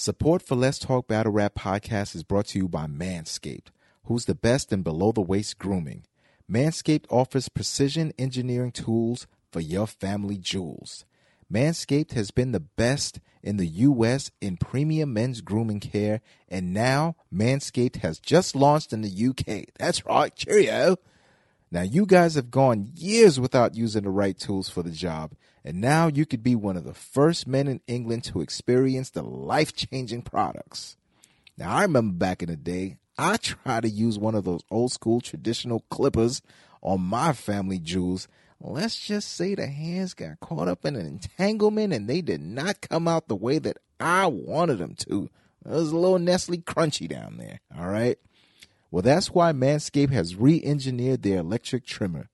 Support for Let's Talk Battle Rap podcast is brought to you by Manscaped, who's the best in below the waist grooming. Manscaped offers precision engineering tools for your family jewels. Manscaped has been the best in the U.S. in premium men's grooming care, and now Manscaped has just launched in the U.K. That's right, cheerio. Now, you guys have gone years without using the right tools for the job, and now you could be one of the first men in England to experience the life changing products. Now, I remember back in the day, I tried to use one of those old school traditional clippers on my family jewels. Let's just say the hands got caught up in an entanglement and they did not come out the way that I wanted them to. It was a little Nestle crunchy down there, all right? Well, that's why Manscaped has re engineered their electric trimmer.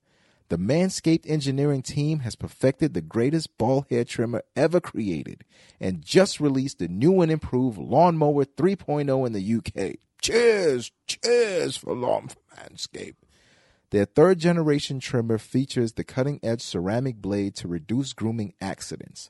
The Manscaped engineering team has perfected the greatest ball hair trimmer ever created and just released the new and improved Lawnmower 3.0 in the UK. Cheers! Cheers for Lawn Manscaped. Their third generation trimmer features the cutting edge ceramic blade to reduce grooming accidents.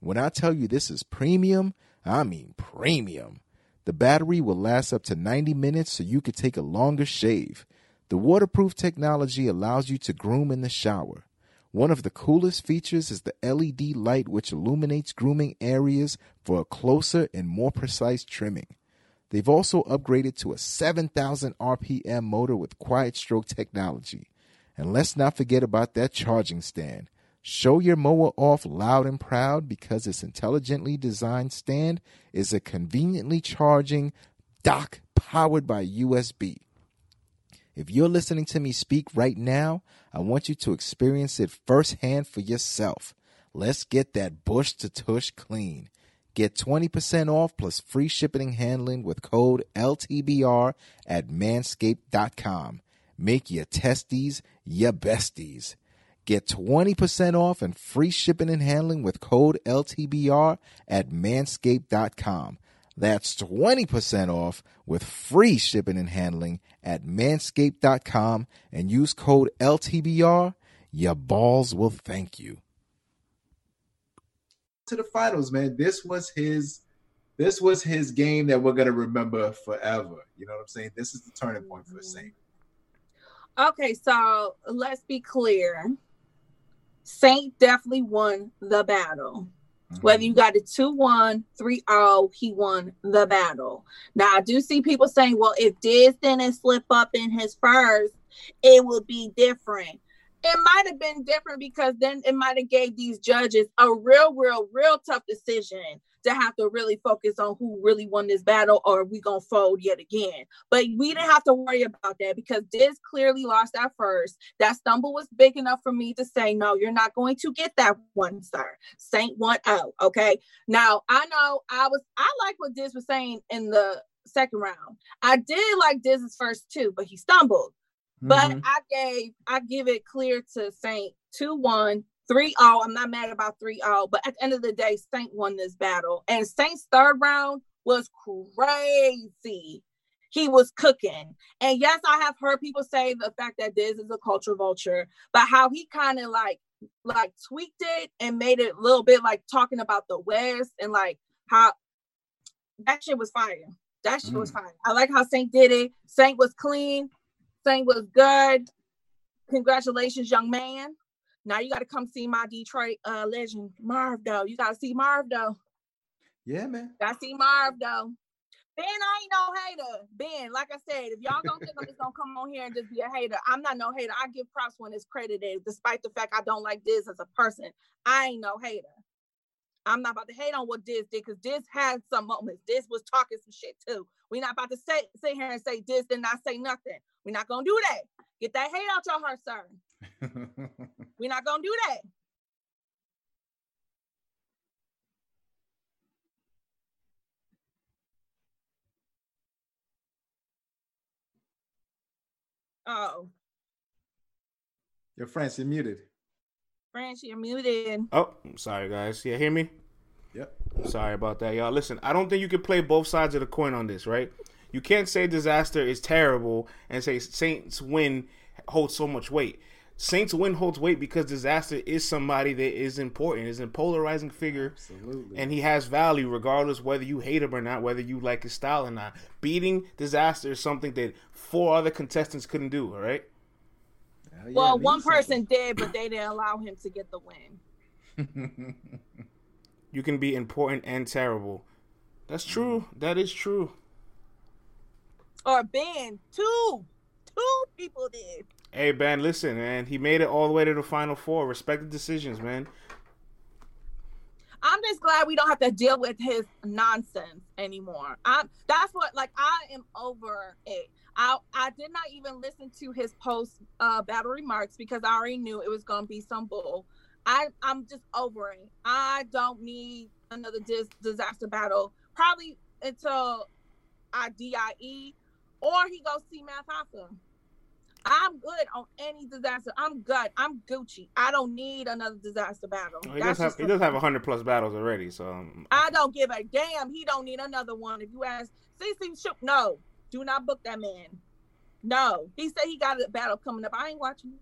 When I tell you this is premium, I mean premium. The battery will last up to 90 minutes so you could take a longer shave. The waterproof technology allows you to groom in the shower. One of the coolest features is the LED light, which illuminates grooming areas for a closer and more precise trimming. They've also upgraded to a 7,000 RPM motor with quiet stroke technology. And let's not forget about that charging stand. Show your mower off loud and proud because its intelligently designed stand is a conveniently charging dock powered by USB. If you're listening to me speak right now, I want you to experience it firsthand for yourself. Let's get that bush to tush clean. Get 20% off plus free shipping and handling with code LTBR at manscaped.com. Make your testes your besties. Get 20% off and free shipping and handling with code LTBR at manscaped.com. That's 20% off with free shipping and handling at manscaped.com and use code LTBR. Your balls will thank you. To the finals, man. This was his this was his game that we're gonna remember forever. You know what I'm saying? This is the turning point for Saint. Okay, so let's be clear. Saint definitely won the battle. Mm-hmm. Whether you got it 2 1, 3 0, he won the battle. Now, I do see people saying, well, if Diz didn't slip up in his first, it would be different it might have been different because then it might have gave these judges a real, real, real tough decision to have to really focus on who really won this battle or we gonna fold yet again. But we didn't have to worry about that because Diz clearly lost at first. That stumble was big enough for me to say, no, you're not going to get that one, sir. Saint one out. Okay. Now I know I was I like what Diz was saying in the second round. I did like Diz's first two, but he stumbled. But mm-hmm. I gave I give it clear to Saint 2-1, 3 all. I'm not mad about 3 all, but at the end of the day, Saint won this battle. And Saint's third round was crazy. He was cooking. And yes, I have heard people say the fact that Diz is a culture vulture, but how he kind of like like tweaked it and made it a little bit like talking about the West and like how that shit was fire. That shit mm. was fire. I like how Saint did it. Saint was clean. Saint was good. Congratulations, young man. Now you got to come see my Detroit uh, legend, Marv, though. You got to see Marv, though. Yeah, man. Got to see Marv, though. Ben, I ain't no hater. Ben, like I said, if y'all don't think I'm just gonna come on here and just be a hater, I'm not no hater. I give props when it's credited, despite the fact I don't like Diz as a person. I ain't no hater. I'm not about to hate on what Diz did because Diz had some moments. Diz was talking some shit too. We're not about to say, sit here and say Diz did not say nothing. We're not gonna do that. Get that hate out your heart, sir. We're not gonna do that. Oh. Your friends, you're muted. France, you're muted. Oh, sorry, guys. Yeah, hear me? Yep. Sorry about that, y'all. Listen, I don't think you can play both sides of the coin on this, right? You can't say disaster is terrible and say Saints win holds so much weight. Saints win holds weight because Disaster is somebody that is important, is a polarizing figure, Absolutely. and he has value regardless whether you hate him or not, whether you like his style or not. Beating Disaster is something that four other contestants couldn't do. All right. Yeah, well, one means person did, but they didn't allow him to get the win. You can be important and terrible. That's true. That is true. Or Ben, two, two people did. Hey Ben, listen, man. He made it all the way to the final four. Respect the decisions, man. I'm just glad we don't have to deal with his nonsense anymore. I'm that's what like I am over it. I I did not even listen to his post uh battle remarks because I already knew it was gonna be some bull. I I'm just over it. I don't need another dis- disaster battle probably until I DIE or he goes see Math Hoffa. I'm good on any disaster. I'm good. I'm Gucci. I don't need another disaster battle. He does have he does have hundred plus battles already. So um, I don't give a damn. He don't need another one. If you ask CC Shook, no, do not book that man. No, he said he got a battle coming up. I ain't watching.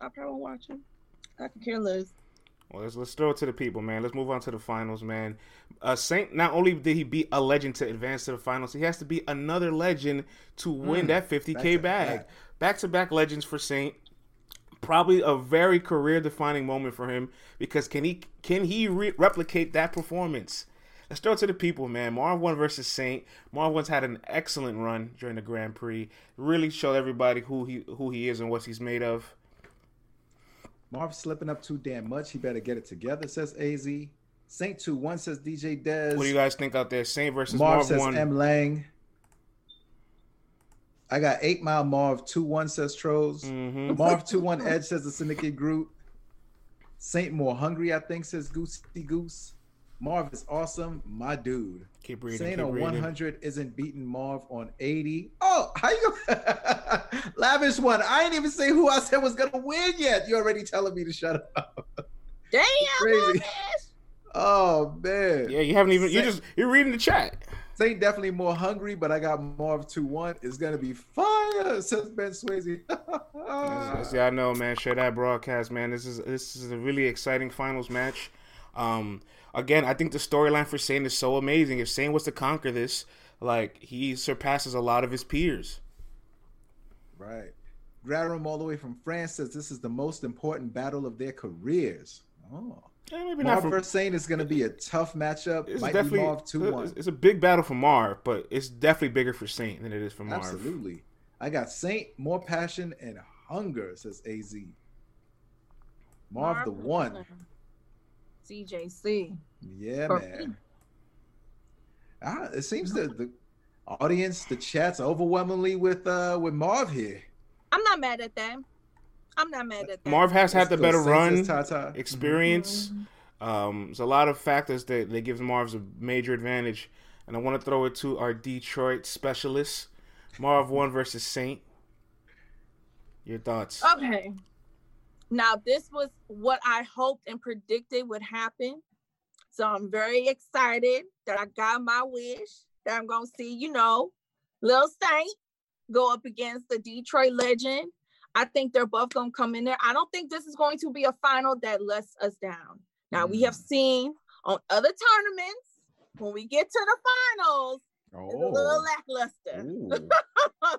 I probably won't watch him. I can care less. Well, let's let's throw it to the people, man. Let's move on to the finals, man. Uh, Saint not only did he beat a legend to advance to the finals, he has to be another legend to win Mm, that 50k back bag. back. Back to back legends for Saint. Probably a very career defining moment for him because can he can he re- replicate that performance? Let's throw it to the people, man. Marv Won versus Saint. Marv Won's had an excellent run during the Grand Prix. Really showed everybody who he who he is and what he's made of. Marv slipping up too damn much. He better get it together, says AZ. Saint 2 1 says DJ Dez. What do you guys think out there? Saint versus Marv Marv, says one. M Lang. I got 8 Mile Marv 2 1 says Trolls. Mhm. Marv 2 1 Edge says the Syndicate Group. Saint More Hungry, I think, says Goosey Goose. Marv is awesome, my dude. Keep reading. Saint keep on reading. 100 isn't beating Marv on 80. Oh, how you lavish one? I ain't even say who I said was gonna win yet. You already telling me to shut up. Damn, Crazy. Marcus. Oh man. Yeah, you haven't even. You just you're reading the chat. Saint definitely more hungry, but I got Marv 2 1. It's gonna be fire, says Ben Swayze. Yes, yeah, I know, man. Share that broadcast, man. This is this is a really exciting finals match. Um, again, I think the storyline for Saint is so amazing. If Saint was to conquer this, like he surpasses a lot of his peers. right. Grarum all the way from France says this is the most important battle of their careers. Oh. Yeah, maybe not Marv for. versus Saint is gonna be a tough matchup. It's Might be definitely Marv 2 1. it's, it's a big battle for Marv, but it's definitely bigger for Saint than it is for Marv. Absolutely. I got Saint, more passion and hunger, says AZ. Marv the one. CJC. Yeah, For man. Ah, it seems that the audience, the chat's overwhelmingly with uh with Marv here. I'm not mad at that. I'm not mad at that. Marv has had the better run, says Tata. experience. Um, there's a lot of factors that, that gives Marv's a major advantage, and I want to throw it to our Detroit specialist, Marv Won versus Saint. Your thoughts? Okay. Now, this was what I hoped and predicted would happen. So I'm very excited that I got my wish that I'm going to see, you know, Lil Saint go up against the Detroit legend. I think they're both going to come in there. I don't think this is going to be a final that lets us down. Now, we have mm. seen on other tournaments, when we get to the finals, it's a little oh. lackluster.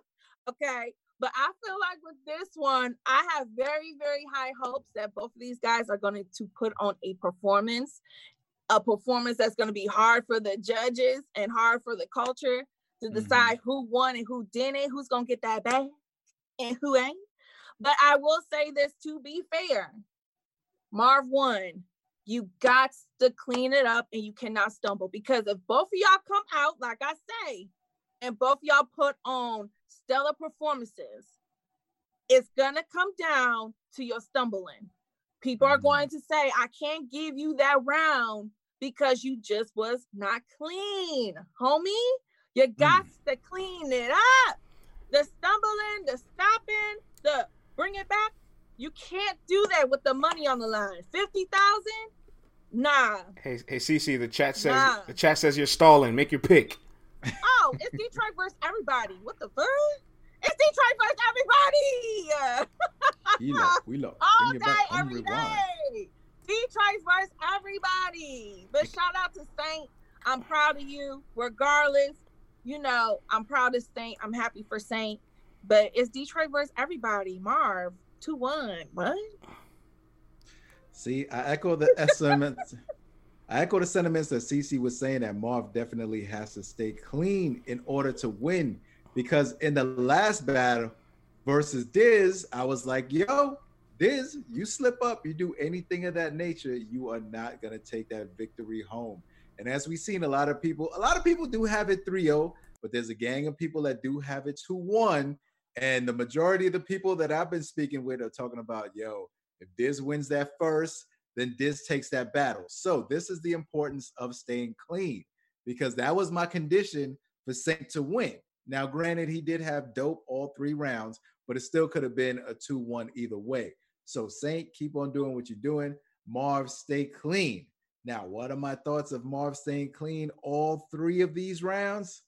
Okay. But I feel like with this one, I have very, very high hopes that both of these guys are going to put on a performance, a performance that's going to be hard for the judges and hard for the culture to Mhm. decide who won and who didn't, who's going to get that bag and who ain't. But I will say this to be fair Marv won. You got to clean it up and you cannot stumble because if both of y'all come out, like I say, and both y'all put on stellar performances, it's gonna come down to your stumbling. People are going to say, I can't give you that round because you just was not clean, homie. You mm. got to clean it up. The stumbling, the stopping, the bring it back. You can't do that with the money on the line. 50,000? Nah. Hey, hey, CC, the chat says Nah. the chat says you're stalling. Make your pick. Oh, it's Detroit versus everybody. What the fuck? It's Detroit versus everybody. We love, we love. All Bring day, every day. Detroit versus everybody. But shout out to Saint. I'm proud of you. Regardless, you know, I'm proud of Saint. I'm happy for Saint. But it's Detroit versus everybody. Marv, 2 1. What? See, I echo the sentiments. I echo the sentiments that CC was saying that Marv definitely has to stay clean in order to win. Because in the last battle versus Diz, I was like, yo, Diz, you slip up, you do anything of that nature, you are not gonna take that victory home. And as we've seen, a lot of people, a lot of people do have it 3-0, but there's a gang of people that do have it 2-1. And the majority of the people that I've been speaking with are talking about, yo, if Diz wins that first, then Diz takes that battle. So this is the importance of staying clean because that was my condition for Saint to win. Now, granted, he did have dope all three rounds, but it still could have been a 2-1 either way. So Saint, keep on doing what you're doing. Marv, stay clean. Now, what are my thoughts of Marv staying clean all three of these rounds?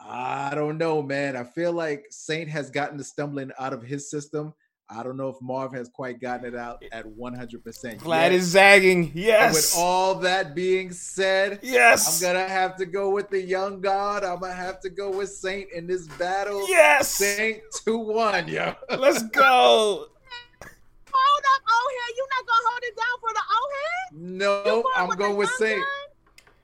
I don't know, man. I feel like Saint has gotten the stumbling out of his system. I don't know if Marv has quite gotten it out at 100%. Vlad yet. is zagging. And Yes. With all that being said, yes. I'm gonna have to go with the young god. I'm gonna have to go with Saint in this battle. yes. Saint 2-1, yo. Let's go. Hold up, O'Hare. You not gonna hold it down for the old head? No, You I'm the going with young Saint. gun?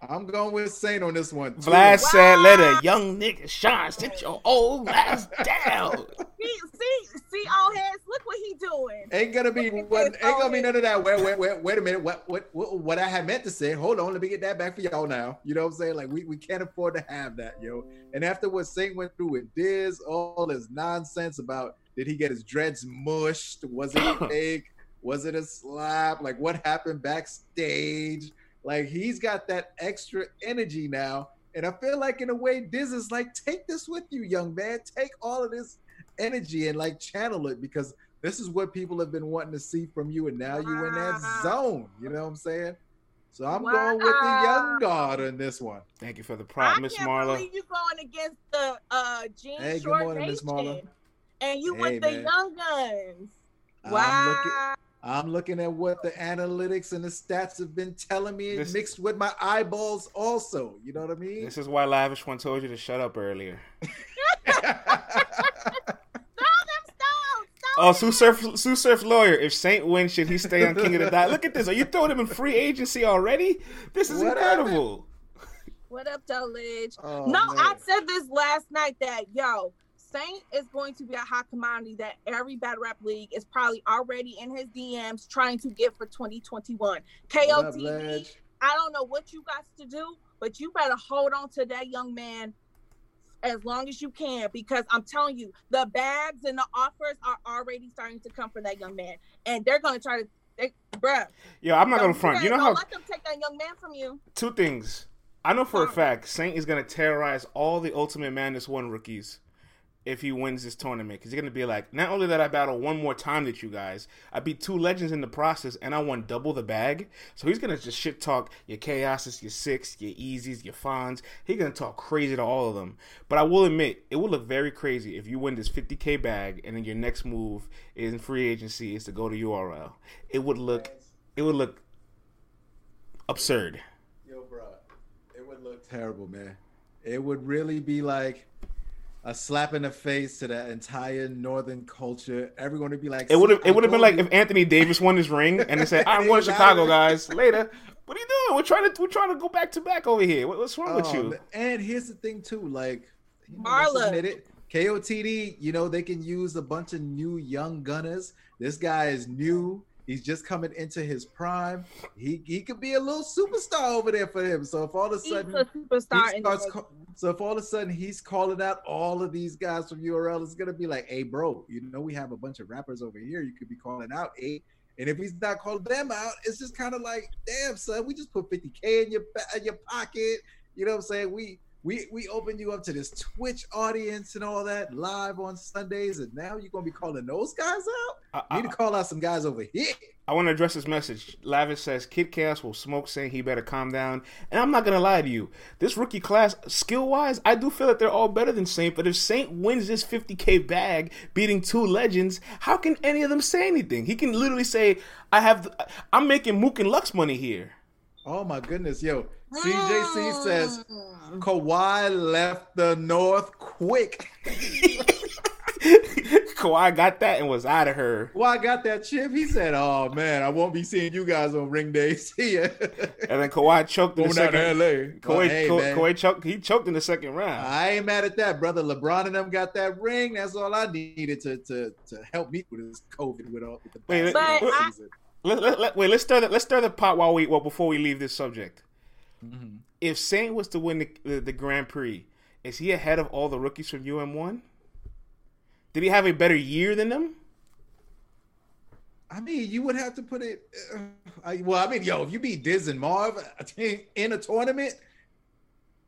I'm going with Saint on this one. too. Vlad said, "Let Wow. a young nigga shine. Sit your old ass down." See, see, see, O'Hare. Look what he doing. Ain't gonna be what, ain't gonna be none of that. Wait, wait, wait, wait a minute. What, what, what, what I had meant to say. Hold on, let me get that back for y'all now. You know what I'm saying? Like we, we can't afford to have that, yo. And after what Saint went through with Diz, all this nonsense about did he get his dreads mushed? Was it fake? Was it a slap? Like what happened backstage? Like he's got that extra energy now. And I feel like in a way, Diz is like, take this with you, young man. Take all of this energy and like channel it because this is what people have been wanting to see from you, and now you in that zone. You know what I'm saying? So I'm going with the young Wow. god in this one. Thank you for the I prop, Miss can't Marla. believe you going against the uh Jean Hey, good morning, Miss Marla. And you Hey, with the young guns. I'm Wow. Looking, I'm looking at what the analytics and the stats have been telling me, This- mixed with my eyeballs also. You know what I mean? This is why Lavish one told you to shut up earlier. Throw them stones. Oh. Sue Surf, Sue Surf lawyer. If Saint wins, should he stay on King of the Dot? Look at this. Are you throwing him in free agency already? This is What incredible. What up, Dulledge? Oh, no, man. I said this last night that yo, Saint is going to be a hot commodity that every battle rap league is probably already in his DMs trying to get for 2021. What up, KOTD, I don't know what you got to do, but you better hold on to that young man as long as you can because I'm telling you, the bags and the offers are already starting to come for that young man, and they're gonna try to, they, bruh. Yo, I'm not don't- gonna front. You can't- know don't how let them take that young man from you. two things. I know for a fact Saint is gonna terrorize all the Ultimate Madness one rookies if he wins this tournament. Because he's gonna be like, not only that I battle one more time that you guys, I beat two legends in the process, and I won double the bag. So he's gonna just shit talk your chaoses, your six, your easies, your fawns. He's gonna talk crazy to all of them. But I will admit, it will look very crazy if you win this 50k bag, and then your next move in free agency is to go to URL. It would look, it would look absurd. Yo, bro, it would look terrible, man. It would really be like a slap in the face to the entire northern culture. Everyone would be like, It would have it would have been like if Anthony Davis won his ring and they said, "I'm He going to Chicago, guys. Later." What are you doing? We're trying to we're trying to go back to back over here. What, what's wrong with you? Um, and here's the thing too, like you Marla. admit it, KOTD, you know, they can use a bunch of new young gunners. This guy is new. He's just coming into his prime. He he could be a little superstar over there for him. So if all of a He's sudden a superstar. he starts the ca- so if all of a sudden he's calling out all of these guys from URL, it's gonna be like, hey, bro, you know we have a bunch of rappers over here. You could be calling out eight. And if he's not calling them out, it's just kind of like, damn, son, we just put 50k in your in your pocket. You know what I'm saying? We we we opened you up to this Twitch audience and all that live on Sundays, and now you're gonna be calling those guys out. I, You need to call out some guys over here. I want to address this message. Lavish says Kid Chaos will smoke, saying he better calm down. And I'm not gonna lie to you, this rookie class, skill wise, I do feel that they're all better than Saint. But if Saint wins this 50k bag, beating two legends, how can any of them say anything? He can literally say, "I have, the, I'm making Mook and Lux money here." Oh my goodness, yo. CJC says Mm. Kawhi left the North quick. Kawhi got that and was out of her. Well, I got that chip. He said, "Oh man, I won't be seeing you guys on ring day. See ya." And then Kawhi choked in the Going out to second. LA. Kawhi, Well, hey, Ka- man, Kawhi choked. He choked in the second round. I ain't mad at that, brother. LeBron and them got that ring. That's all I needed to to to help me with this COVID with all with the Wait, I- let, let, let- wait, let's stir the let's stir the pot while we well before we leave this subject. Mm-hmm. If Saint was to win the, the the Grand Prix, is he ahead of all the rookies from UM one? Did he have a better year than them? I mean, you would have to put it. Uh, I, well, I mean, yo, if you beat Diz and Marv in a tournament,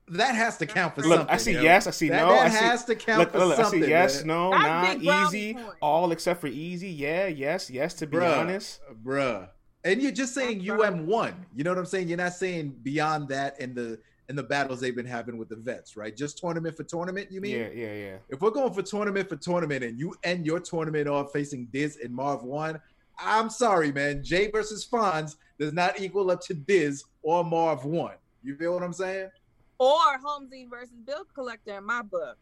that has to count for Look, something. I see yo. yes, I see that, no, that I see. has to count Look, for look, I see yes, man. no, That's nah, easy, all except for easy. Yeah, yes, yes. To be Bruh, honest, bruh. And you're just saying That's. UM one. You know what I'm saying? You're not saying beyond that in the in the battles they've been having with the vets, right? Just tournament for tournament. You mean? yeah, yeah, yeah. If we're going for tournament for tournament and you end your tournament off facing Diz and Marv Won, I'm sorry, man. Jay versus Fonz does not equal up to Diz or Marv Won. You feel what I'm saying? or Holmesy versus Bill Collecta in my book,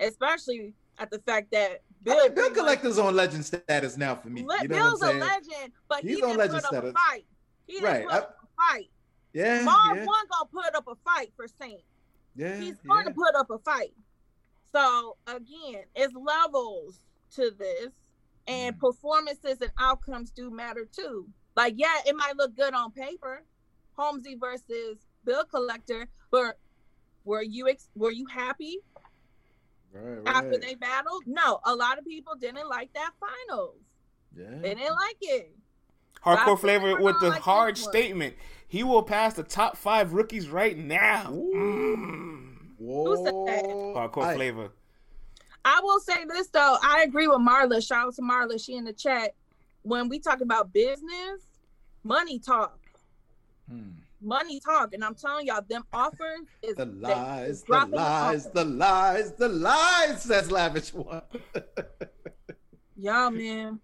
especially at the fact that Bill, Bill Collecta's on legend status now for me. You know Bill's what I'm a legend, but He's he on legend put up status. a fight. He Right, put I- up a fight. Yeah, Marv yeah, one gonna put up a fight for Saint. yeah. He's going to put up a fight. So again, it's levels to this, and Mhm. performances and outcomes do matter too. Like, yeah, it might look good on paper, Holmesy versus Bill Collecta, but were you ex- were you happy Right, after they battled? No, a lot of people didn't like that finals. Yeah. They didn't like it. Hardcore flavor with the like hard statement. He will pass the top five rookies right now. Ooh. Mm. Who said that? Whoa. Hardcore I- flavor. I will say this though, I agree with Marla. Shout out to Marla. She in the chat. When we talk about business, money talk. Hmm. Money talk, and I'm telling y'all, them offers is The they- lies, it's the dropping the lies, the lies, the lies. Says lavish one. y'all man.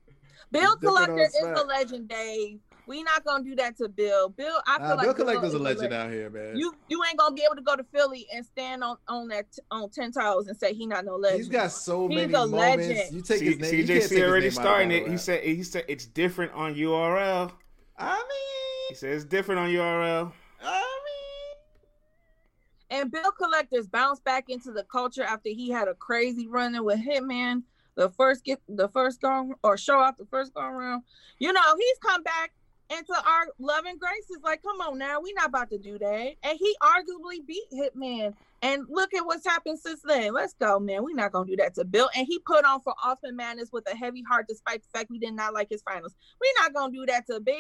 Bill different Collector is a legend, Dave. We not gonna do that to Bill. Bill, I feel Nah, like Bill Collecta's is a legend out here, man. You you ain't gonna be able to go to Philly and stand on on that on ten toes and say he not no legend. He's got so He's many a moments. legend. You take C- his name. you CJC already name out of starting it. He said he said it's different on URL. I He mean, said it's different on URL. I And Bill Collecta's bounced back into the culture after he had a crazy running with Hitman. The first get the first gone or show out the first go round. You know, he's come back into our love and graces. Like, come on now, we not about to do that. And he arguably beat Hitman. And look at what's happened since then. Let's go, man. we not gonna do that to Bill. And he put on for Austin Madness with a heavy heart, despite the fact we did not like his finals. we not gonna do that to Bill.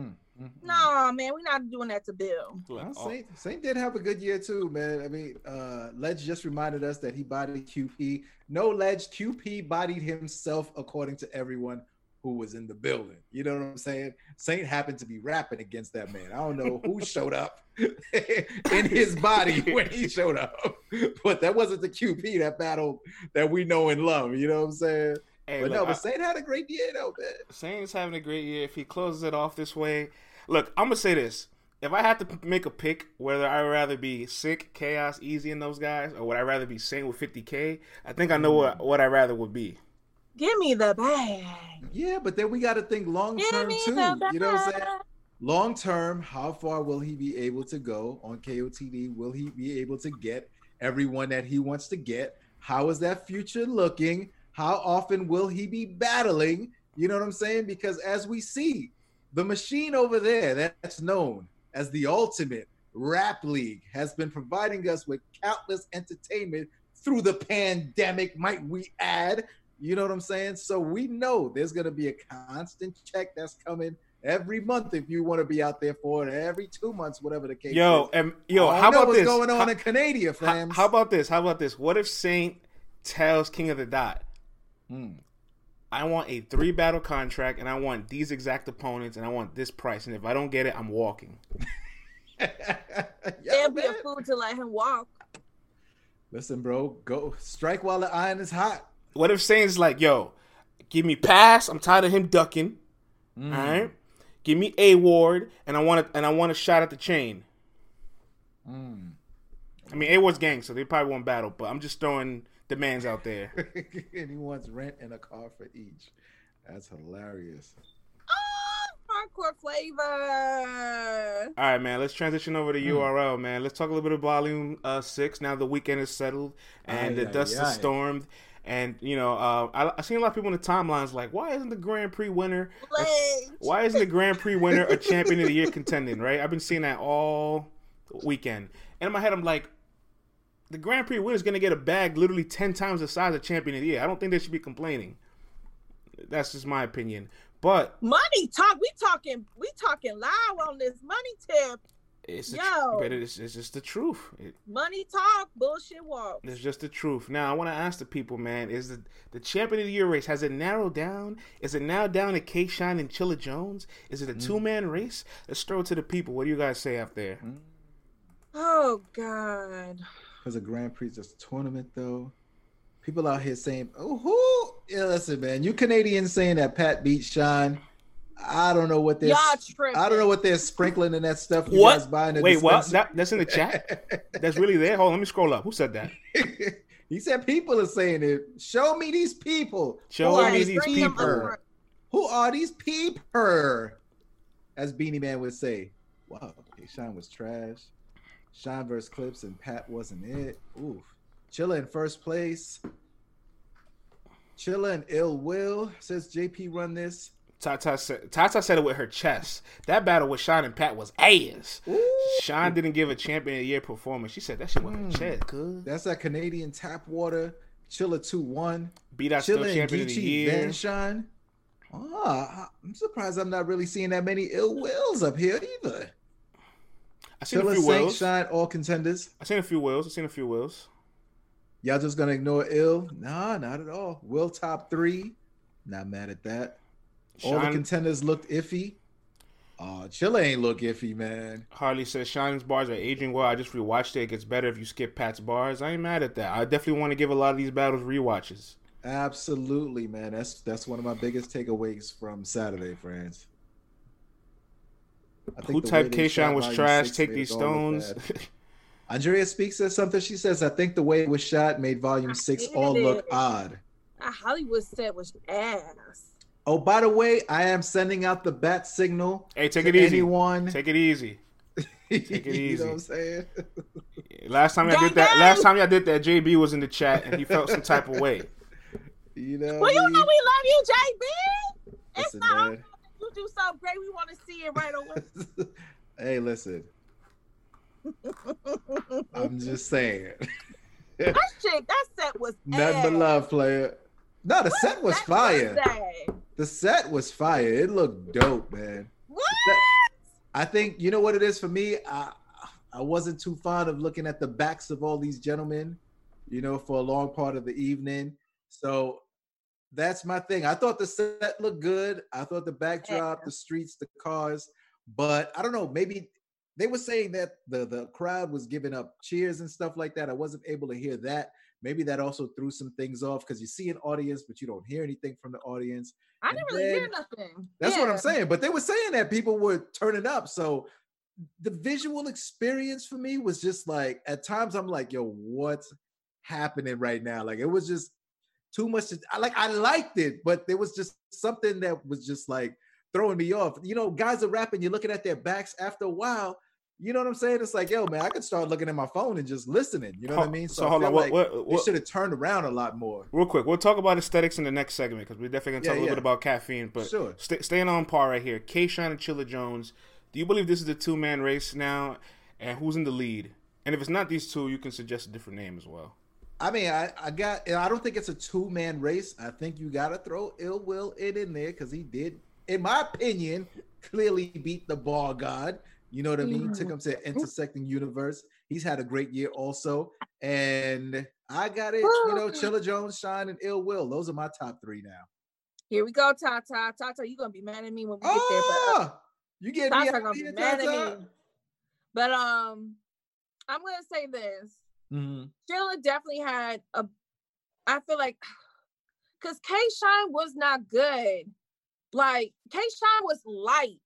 mm, mm, mm. No, man, we not doing that to Bill. Well, Saint, Saint did have a good year too, man. I mean, uh Ledge just reminded us that he bodied QP. No Ledge, QP bodied himself according to everyone who was in the building. You know what I'm saying? Saint happened to be rapping against that man. I don't know who showed up in his body when he showed up, but that wasn't the QP that battle that we know and love. You know what I'm saying? Hey, but look, no, but Saint had a great year though, man. Saint's having a great year. If he closes it off this way, look, I'm gonna say this: if I had to make a pick, whether I would rather be sick, chaos, easy in those guys, or would I rather be Saint with 50k, I think I know mm. what what I rather would be. Give me the bag. Yeah, but then we got to think long term too. You know what I'm saying? long term, how far will he be able to go on KOTD? Will he be able to get everyone that he wants to get? How is that future looking? How often will he be battling? You know what I'm saying? Because as we see, the machine over there that's known as the ultimate rap league has been providing us with countless entertainment through the pandemic, might we add? You know what I'm saying? So we know there's going to be a constant check that's coming every month if you want to be out there for it. Every two months, whatever the case. Yo, is. and yo, I how know about what's this? going on How- in Canada, fam? how about this? How about this? What if Saint tells King of the Dot, Hmm. I want a three battle contract and I want these exact opponents and I want this price. And if I don't get it, I'm walking. Yeah, They'll be a fool to let him walk. Listen, bro, go strike while the iron is hot. What if Saint's like, yo, give me pass. I'm tired of him ducking. Mm. All right. Give me a ward and I want to, and I want a shot at the chain. Mm. I mean, A Ward's gang, so they probably won't battle, but I'm just throwing demands out there. and he wants rent and a car for each. That's hilarious. Ah, hardcore flavor. All right, man. Let's transition over to Hmm. URL, man. Let's talk a little bit of Volume uh, Six. Now the weekend is settled and Aye, the aye, dust aye. is stormed. And you know, uh, I, I seen a lot of people in the timelines like, why isn't the Grand Prix winner? Legs. Why isn't the Grand Prix winner a champion of the year contending? Right? I've been seeing that all weekend, and in my head, I'm like, the Grand Prix winner is going to get a bag literally ten times the size of champion of the year. I don't think they should be complaining. That's just my opinion. But Money talk. We talking. We talking loud on this money tip. It's the Yo. but it's, it's just the truth. It, Money talk. Bullshit walk. It's just the truth. Now I want to ask the people, man: Is the the champion of the year race has it narrowed down? Is it now down to K Shine and Chilla Jones? Is it a mm. two man race? Let's throw it to the people. What do you guys say out there? Mm. Oh God. Because a Grand Prix just tournament, though. People out here saying, "Oh, who?" Yeah, listen, man. You Canadians saying that Pat beat Sean. I don't know what they're. Y'all. I don't know what they're sprinkling in that stuff. You What? guys buying the Wait, what? That, that's in the chat. That's really there. Hold on, let me scroll up. Who said that? he said people are saying it. Show me these people. Show Who are me these these people. Who are these people? As Beenie Man would say. Wow, okay, Sean was trash. Sean versus Clips and Pat wasn't it. Oof. Chilla in first place. Chilla and Ill Will says JP run this. Tata said, Tata said it with her chest. That battle with Sean and Pat was ass. Ooh. Sean didn't give a champion of the year performance. She said that shit with her Mm. chest. Cuz That's that Canadian tap water. Chilla 2 1. beat out still Chilla and champion of the year. Van Shine. Ah, I'm surprised I'm not really seeing that many ill wills up here either. I seen a few Saint wills. Shine, all contenders. I seen a few wills. I seen a few wills. Y'all just gonna ignore ill? Nah, not at all. Will top three. Not mad at that. All the contenders looked iffy. Uh Chilla ain't look iffy, man. Harley says Shine's bars are aging well. I just rewatched it. It gets better if you skip Pat's bars. I ain't mad at that. I definitely want to give a lot of these battles rewatches. Absolutely, man. That's that's one of my biggest takeaways from Saturday, friends. I Who the typed way K-Shine was trash? Take these us all look stones. Andrea Speaks says something. She says, I think the way it was shot made volume six all look odd. That Hollywood set was ass. Oh, by the way, I am sending out the bat signal. hey, take to it easy. Anyone. Take it easy. Take it you easy. know what I'm saying? Last time y'all did that. Last time y'all did that, JB was in the chat and he felt some type of way. You know. Well, you know we love you, JB. It's not man. you do so great. We want to see it right away. hey, listen. I'm just saying. that shit, that set was Nothing but love, player. No, the set was fire. Wednesday. The set was fire. It looked dope, man. What? I think you know what it is for me. I I wasn't too fond of looking at the backs of all these gentlemen, you know, for a long part of the evening. So that's my thing. I thought the set looked good. I thought the backdrop, Yeah. the streets, the cars, but I don't know. Maybe they were saying that the the crowd was giving up cheers and stuff like that. I wasn't able to hear that. Maybe that also threw some things off because you see an audience, but you don't hear anything from the audience. I And didn't really hear nothing. That's what I'm saying. But they were saying that people were turning up. So the visual experience for me was just like at times I'm like, yo, what's happening right now? Like it was just too much. To, I like I liked it, but there was just something that was just like throwing me off. You know, guys are rapping, you're looking at their backs after a while. You know what I'm saying? It's like, yo, man, I could start looking at my phone and just listening. You know what I mean? So, I hold on. Like what, they what, should have turned around a lot more. real quick, we'll talk about aesthetics in the next segment because we're definitely gonna talk Yeah, a little yeah. bit about caffeine. But Sure. stay, staying on par right here, K. Shine and Chilla Jones. Do you believe this is a two man race now? And who's in the lead? And if it's not these two, you can suggest a different name as well. I mean, I, I got. I don't think it's a two man race. I think you got to throw Ill Will in in there because he did in my opinion, clearly beat the ball god. You know what I mean? Mm-hmm. Took him to intersecting universe. He's had a great year also. And I got it, you know, Chilla Jones, Shine, and Ill Will. Those are my top three now. Here we go, Tata. Tata, you're gonna be mad at me when we get there. But uh, ah! you get Tata gonna be mad at me. But um, I'm gonna say this. Mm-hmm. Chilla definitely had a. I feel like, cause K Shine was not good. Like K Shine was light.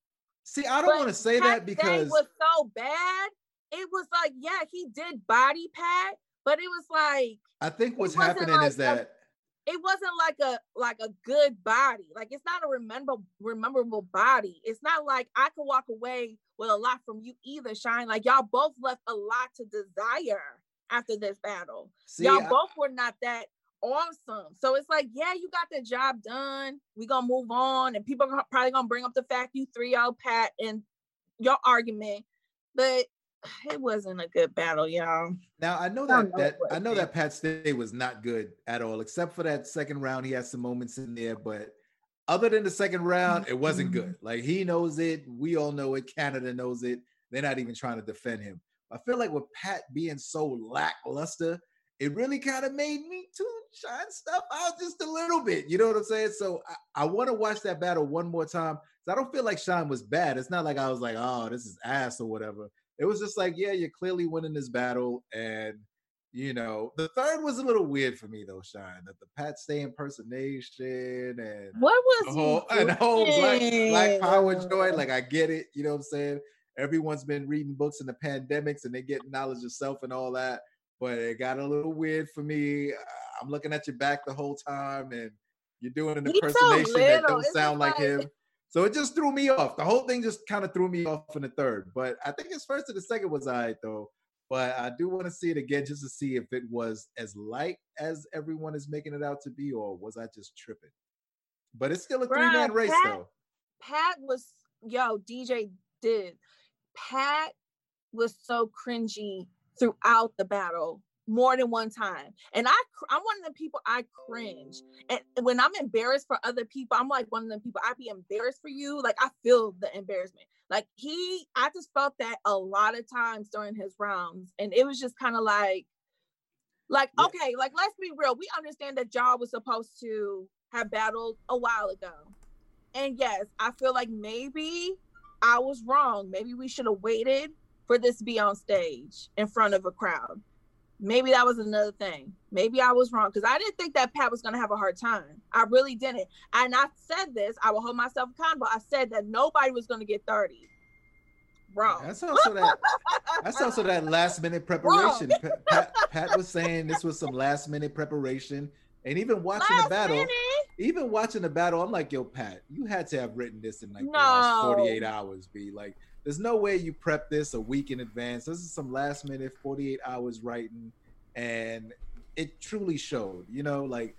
See, I don't want to say that because it was so bad. It was like, yeah, he did body pat, but it was like I think what's happening like is that it wasn't like a like a good body. Like it's not a remember rememberable body. It's not like I could walk away with a lot from you either, Shine. Like y'all both left a lot to desire after this battle. See, y'all I, both were not that awesome. So it's like, yeah, you got the job done. We gonna move on, and people are probably gonna bring up the fact you three out Pat and your argument, but it wasn't a good battle, y'all. Now I know that I know that I know that Pat Stay was not good at all, except for that second round. He had some moments in there, but other than the second round, it wasn't good. Mm-hmm. Like he knows it, we all know it. Canada knows it. They're not even trying to defend him. I feel like with Pat being so lackluster, it really kind of made me to shine stuff out just a little bit. You know what I'm saying? So I, I want to watch that battle one more time. I don't feel like Shine was bad. It's not like I was like, oh, this is ass or whatever it was just like, yeah, you're clearly winning this battle. And, you know, the third was a little weird for me though, Shine. That the Pat Stay impersonation and what was the whole, and whole black, black power joy. Like I get it, you know what I'm saying? Everyone's been reading books in the pandemics and they get knowledge of self and all that. But it got a little weird for me. I'm looking at your back the whole time and you're doing an impersonation so that don't sound like, like him. So it just threw me off. The whole thing just kind of threw me off in the third. But I think his first and the second was all right though. But I do want to see it again just to see if it was as light as everyone is making it out to be, or was I just tripping? But it's still a three man race Pat, though. Pat was yo, DJ did. Pat was so cringy throughout the battle more than one time. And I I'm one of the people I cringe. And when I'm embarrassed for other people, I'm like one of the people I'd be embarrassed for you. Like I feel the embarrassment. Like he I just felt that a lot of times during his rounds. And it was just kind of like like yeah. okay, like let's be real. We understand that Jaw was supposed to have battled a while ago. And yes, I feel like maybe I was wrong. Maybe we should have waited for this to be on stage in front of a crowd maybe that was another thing. Maybe I was wrong because I didn't think that Pat was going to have a hard time. I really didn't. And I said this, I will hold myself accountable. I said that nobody was going to get 30. Wrong. That's also that. that's also that last minute preparation. Pat, Pat, was saying this was some last minute preparation, and even watching last the battle, minute? even watching the battle, I'm like, yo, Pat, you had to have written this in like no. the last 48 hours. Be like, there's no way you prep this a week in advance. This is some last minute 48 hours writing, and it truly showed. You know, like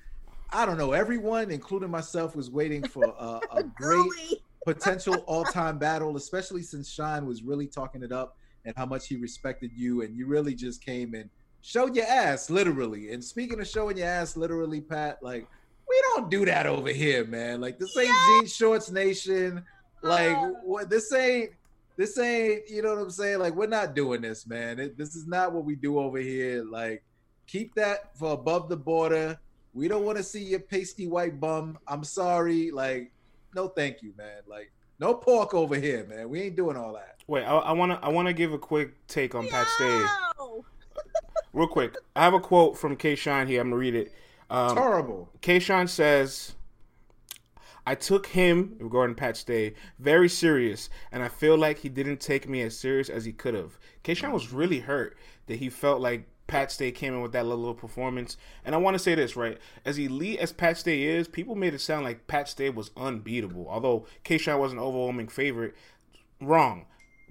I don't know, everyone, including myself, was waiting for a, a great potential all-time battle, especially since Shine was really talking it up and how much he respected you, and you really just came and showed your ass, literally. And speaking of showing your ass, literally, Pat, like we don't do that over here, man. Like this ain't yeah. jean shorts nation. Like uh, what this ain't this ain't, you know what I'm saying? Like, we're not doing this, man. It, this is not what we do over here. Like, keep that for above the border. We don't want to see your pasty white bum. I'm sorry. Like, no, thank you, man. Like, no pork over here, man. We ain't doing all that. Wait, I, want to I want to give a quick take on Pat Stay. Real quick, I have a quote from K Shine here. I'm gonna read it. Um, Terrible. K Shine says, I took him, regarding Pat Stay, very serious, and I feel like he didn't take me as serious as he could have. K Shine was really hurt that he felt like Pat Stay came in with that of performance. And I want to say this, right? As elite as Pat Stay is, people made it sound like Pat Stay was unbeatable. Although K Shine was an overwhelming favorite. Wrong.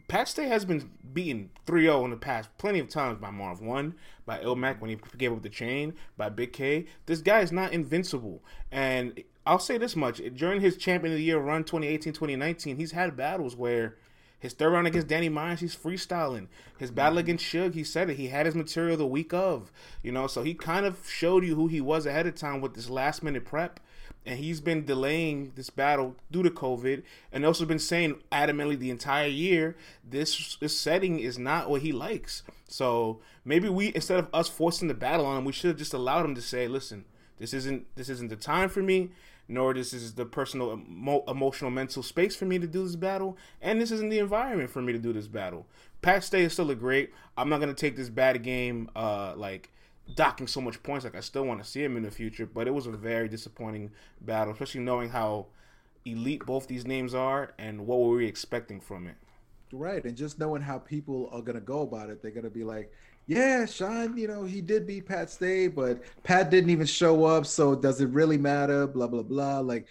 Pat Stay has been beaten 3-0 in the past plenty of times by Marv 1, by Ilmac when he gave up the chain, by Big K. This guy is not invincible. And I'll say this much: during his Champion of the Year run, 2018-2019, he's had battles where his third round against Danny Myers, he's freestyling. His battle mm-hmm. against Suge, he said it. He had his material the week of, you know, so he kind of showed you who he was ahead of time with this last minute prep. and he's been delaying this battle due to COVID, and also been saying adamantly the entire year this this setting is not what he likes. So maybe we instead of us forcing the battle on him, we should have just allowed him to say, "Listen, this isn't this isn't the time for me." Nor this is the personal, emo- emotional, mental space for me to do this battle, and this isn't the environment for me to do this battle. Pat Stay is still a great. I'm not gonna take this bad game uh, like docking so much points. Like I still want to see him in the future, but it was a very disappointing battle, especially knowing how elite both these names are and what were we expecting from it. Right, and just knowing how people are gonna go about it, they're gonna be like, "Yeah, Sean, you know, he did beat Pat Stay, but Pat didn't even show up, so does it really matter?" Blah blah blah. Like,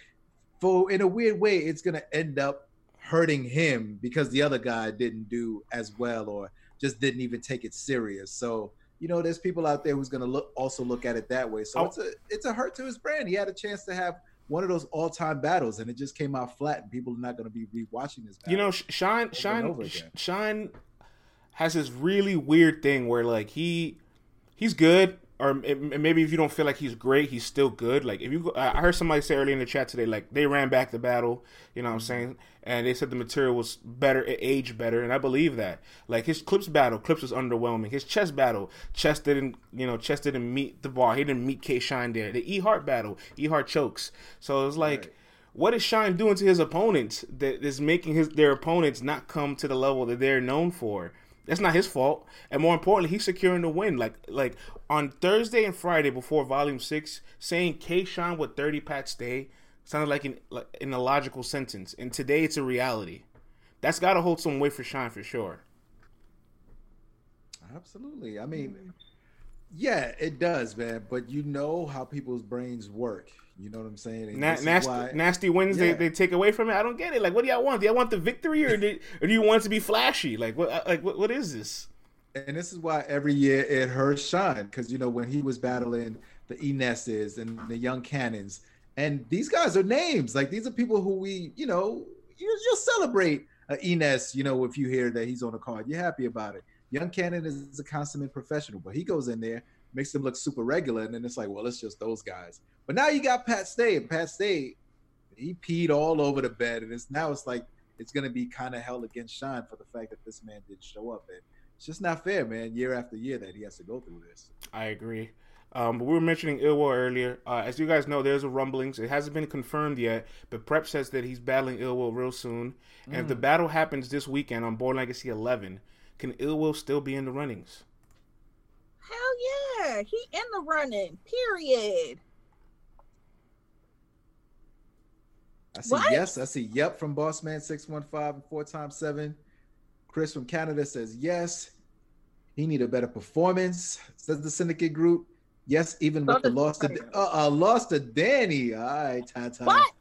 for in a weird way, it's gonna end up hurting him because the other guy didn't do as well or just didn't even take it serious. So you know, there's people out there who's going to look also look at it that way. So oh. it's a it's a hurt to his brand. He had a chance to have one of those all time battles, and it just came out flat. And people are not going to be rewatching this. You know, Shine Shine Shine has this really weird thing where like he he's good or maybe if you don't feel like he's great, he's still good. Like if you, I heard somebody say earlier in the chat today, like they ran back the battle. You know what I'm mm-hmm. saying? And they said the material was better, it aged better, and I believe that. Like his Clips battle, Clips was underwhelming. His chess battle, chess didn't, you know, chess didn't meet the bar. He didn't meet K Shine there. The E Heart battle, E Heart chokes. So it was like. Right. What is Shine doing to his opponents that is making his their opponents not come to the level that they're known for? That's not his fault. And more importantly, he's securing the win. Like like on Thursday and Friday before Volume Six, saying K Shine with thirty pats Stay sounded like in like in a logical sentence. And today it's a reality. That's got to hold some weight for Shine for sure. Absolutely. I mean, yeah, it does, man. But you know how people's brains work. You know what I'm saying? Na- nasty, why, nasty wins yeah. they, they take away from it. I don't get it. Like, what do y'all want? Do y'all want the victory, or do, or do you want it to be flashy? Like, what? Uh, like, what, what is this? And this is why every year it hurts Shine because you know when he was battling the Enesses and the Young Cannons, and these guys are names. Like these are people who we, you know, you, you'll celebrate uh, Enes. You know, if you hear that he's on the card, you're happy about it. Young Cannon is a consummate professional, but he goes in there, makes them look super regular, and then it's like, well, it's just those guys. But now you got Pat Stay, and Pat Stay, he peed all over the bed, and it's now it's like it's gonna be kind of held against Shine for the fact that this man didn't show up, and it's just not fair, man. Year after year that he has to go through this. I agree. Um, but we were mentioning Ill Will earlier. Uh, as you guys know, there's a rumblings. It hasn't been confirmed yet, but Prep says that he's battling Ill Will real soon. And mm. if the mm. battle happens this weekend on Born Legacy 11, can Ill Will still be in the runnings? Hell yeah, he in the running. Period. I see what? yes. I see yep from Bossman six one five and four times seven. Chris from Canada says yes. He need a better performance. Says the syndicate group. Yes, even with the loss to uh, uh lost to Danny. All right, Tata. What?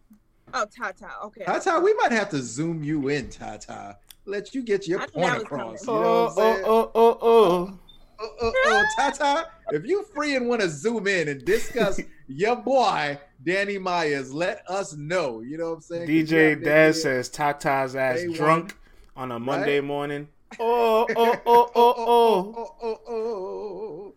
Oh, Tata. Okay. Tata, we might have to zoom you in, Tata. Let you get your point across. You know oh, oh, oh, oh, oh oh, oh, oh, Tata, if you free and want to zoom in and discuss your boy Danny Myers, let us know. You know what I'm saying? DJ Dez says Tata's ass drunk on a Monday right? morning. Oh, oh, oh, oh, oh, oh, oh, oh.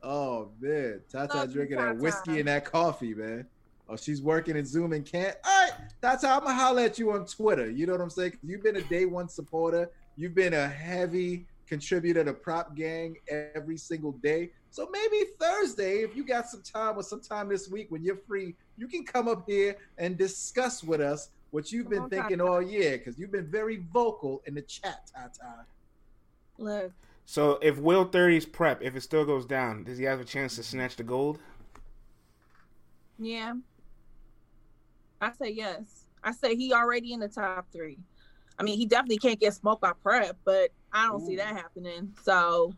Oh man, Tata drinking that whiskey and that coffee, man. Oh, she's working and Zoom and can't. All right, Tata, I'm gonna holler at you on Twitter. You know what I'm saying? You've been a day one supporter. You've been a heavy contributor a Prop Gang every single day. So maybe Thursday, if you got some time or sometime this week when you're free, you can come up here and discuss with us what you've been thinking all year because you've been very vocal in the chat, Tata. Look. So if Will 30's prep, if it still goes down, does he have a chance to snatch the gold? Yeah. I say yes. I say he already in the top three. I mean, he definitely can't get smoked by prep, but I don't Ooh. see that happening. So,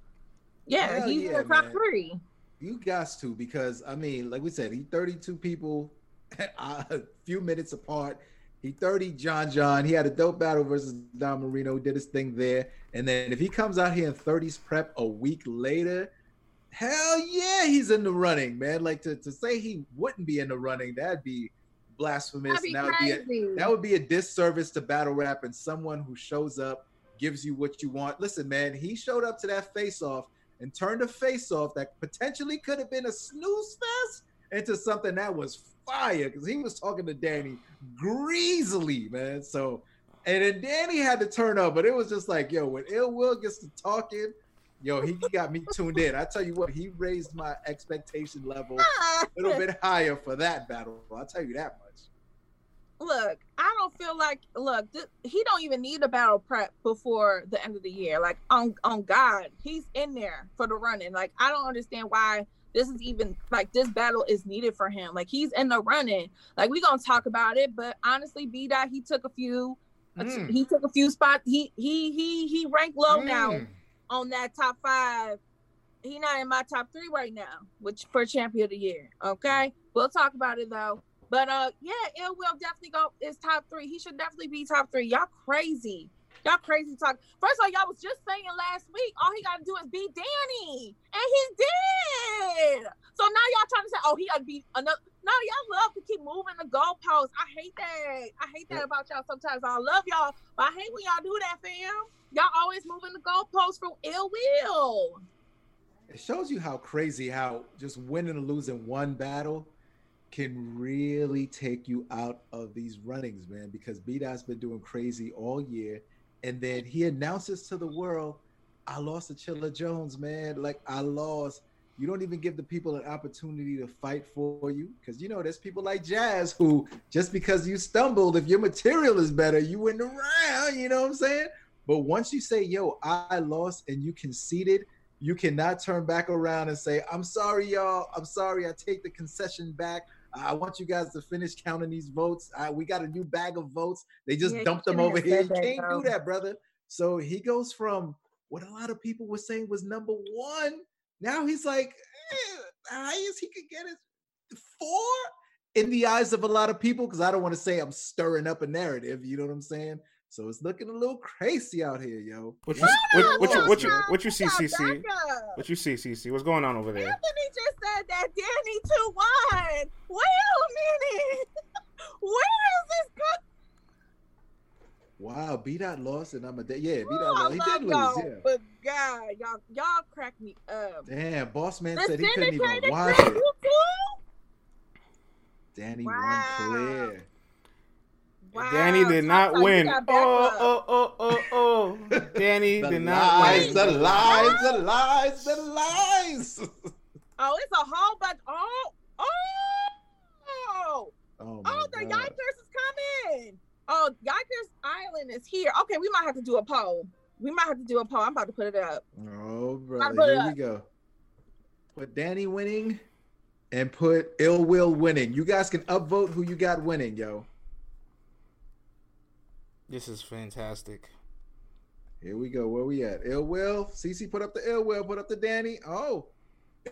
yeah, Hell he's yeah, in the top man. three. You got to because I mean, like we said, he 32 people a few minutes apart. He 30 John John. He had a dope battle versus Don Marino, did his thing there. And then if he comes out here in 30s prep a week later, hell yeah, he's in the running, man. Like to, to say he wouldn't be in the running, that'd be blasphemous. That, would be a, that would be a disservice to battle rap and someone who shows up, gives you what you want. Listen, man, he showed up to that face off and turned a face off that potentially could have been a snooze fest into something that was fire because he was talking to Danny greasily, man. So, and then Danny had to turn up, but it was just like, yo, when Ill Will gets to talking, yo, he, he got me tuned in. I tell you what, he raised my expectation level a little bit higher for that battle. I'll tell you that much. Look, I don't feel like look, th- he don't even need a battle prep before the end of the year. Like on on God, he's in there for the running. Like I don't understand why this is even like this battle is needed for him. Like he's in the running. Like we gonna talk about it, but honestly, B dot he took a few. Mm. He took a few spots. He he he he ranked low now Mm. On that top five. He not in my top three right now, which for champion of the year. Okay, we'll talk about it though. But uh, yeah, Ill will definitely go is top three. He should definitely be top three. Y'all crazy. Y'all crazy talk. First of all, y'all was just saying last week, all he got to do is beat Danny, and he did. So now y'all trying to say, oh, he got to beat another. No, y'all love to keep moving the goalposts. I hate that. I hate that about y'all. Sometimes I love y'all, but I hate when y'all do that, fam. Y'all always moving the goalposts from ill will. It shows you how crazy how just winning or losing one battle can really take you out of these runnings, man. Because B Dot's been doing crazy all year, and then he announces to the world, "I lost to Chilla Jones, man. Like I lost." You don't even give the people an opportunity to fight for you, because you know there's people like Jazz who just because you stumbled, if your material is better, you went around. You know what I'm saying? But once you say, "Yo, I lost," and you conceded, you cannot turn back around and say, I'm sorry, y'all. I'm sorry. I take the concession back. I want you guys to finish counting these votes. Uh, we got a new bag of votes. They just Yeah, dumped them over here. You can't though. do that, brother. So he goes from what a lot of people were saying was number one. Now he's like, eh, highest he could get is four in the eyes of a lot of people. Because I don't want to say I'm stirring up a narrative. You know what I'm saying? So it's looking a little crazy out here, yo. What you what, what you what you what you see, CC? What you see, CC? What's going on over there? Anthony just said that Danny 2 1. Wait a minute. Where is this go- Wow, B dot lost and I'm a yeah, B dot lost. He did lose, y'all, yeah. But God, y'all, y'all crack me up. Damn, boss man The said he couldn't even watch it. Danny Wow. won clear. Wow, Danny did not Tata, win. got Oh, oh, oh, oh, oh. Danny did not lies, win. the lies, the lies, the lies. Oh, it's a whole bunch. Oh, oh, Oh, my oh, the Yikers is coming. Oh, Yikers Island is here. Okay, we might have to do a poll. We might have to do a poll. I'm about to put it up. Oh, brother, here we go. Put Danny winning and put Ill Will winning. You guys can upvote who you got winning, yo. This is fantastic. Here we go. Where we at? Ill Will. CC put up the Ill Will. Put up the Danny. Oh,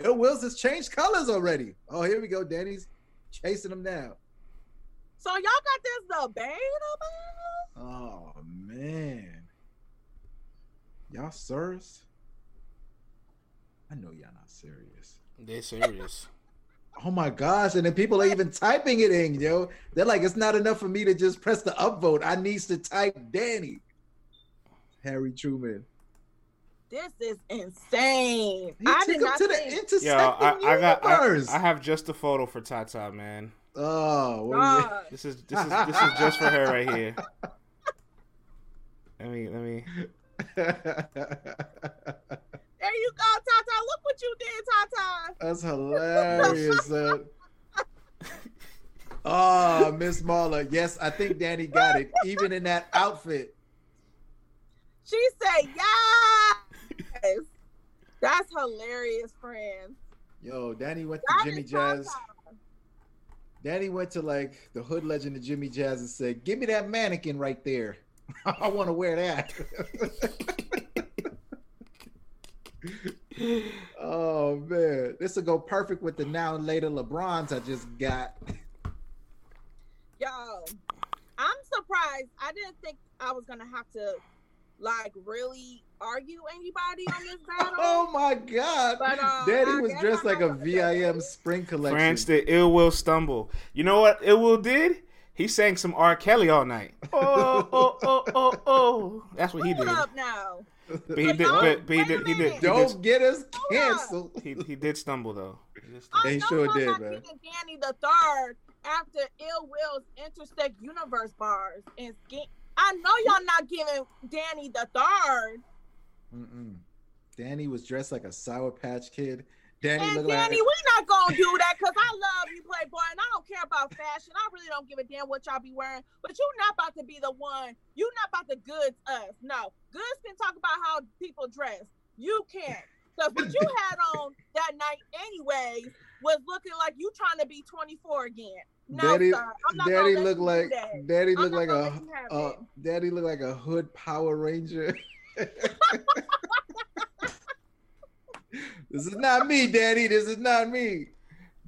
Ill Will's has changed colors already. Oh, here we go. Danny's chasing him down. So y'all got this debatable? Oh man, y'all serious? I know y'all not serious. They're serious. Oh my gosh! And then people are even typing it in, yo. They're like, it's not enough for me to just press the upvote. I needs to type Danny. Harry Truman. This is insane. He I took him not to the think. intersecting Yo, I, I got I. I have just a photo for Tata, man. oh, where we. This is this is this is just for her right here. Let me let me There you go, Tata. Look what you did, Tata. That's hilarious. son. oh, ah, Miss Marla. Yes, I think Danny got it. Even in that outfit. She said, yes. That's hilarious, friends. Yo, Danny went to That Jimmy Jazz. Tata. Danny went to like the hood legend of Jimmy Jazz and said, Give me that mannequin right there. I want to wear that. oh man. This will go perfect with the now and later LeBrons I just got. Yo, I'm surprised. I didn't think I was gonna have to like really argue anybody on this battle. Oh my god. But, uh, Danny I was dressed like a VIM spring collection. France did Ill Will stumble. You know what Ill Will did? He sang some R. Kelly all night. Oh oh oh oh oh. That's what he did. up now. But he did. Y'all- But, but he did. He did. Don't did, get us canceled. he, he did stumble though. existence. Oh, I They know sure y'all did, not man. Danny the third after Ill Will's intersect universe bars and skin. I know y'all not giving Danny the third. Mm-mm. Danny was dressed like a Sour Patch Kid. Danny And Danny, like we not gonna do that because I love you, Playboy, and I don't care about fashion. I really don't give a damn what y'all be wearing. But you not about to be the one. You not about to goods us. No, goods can talk about how people dress. You can't. Because what you had on that night, anyways, was looking like you trying to be 24 again. No, Daddy. sir. I'm not Daddy looked like that. Daddy looked like a let you have uh. Daddy looked like a hood Power Ranger. this is not me, Danny. This is not me.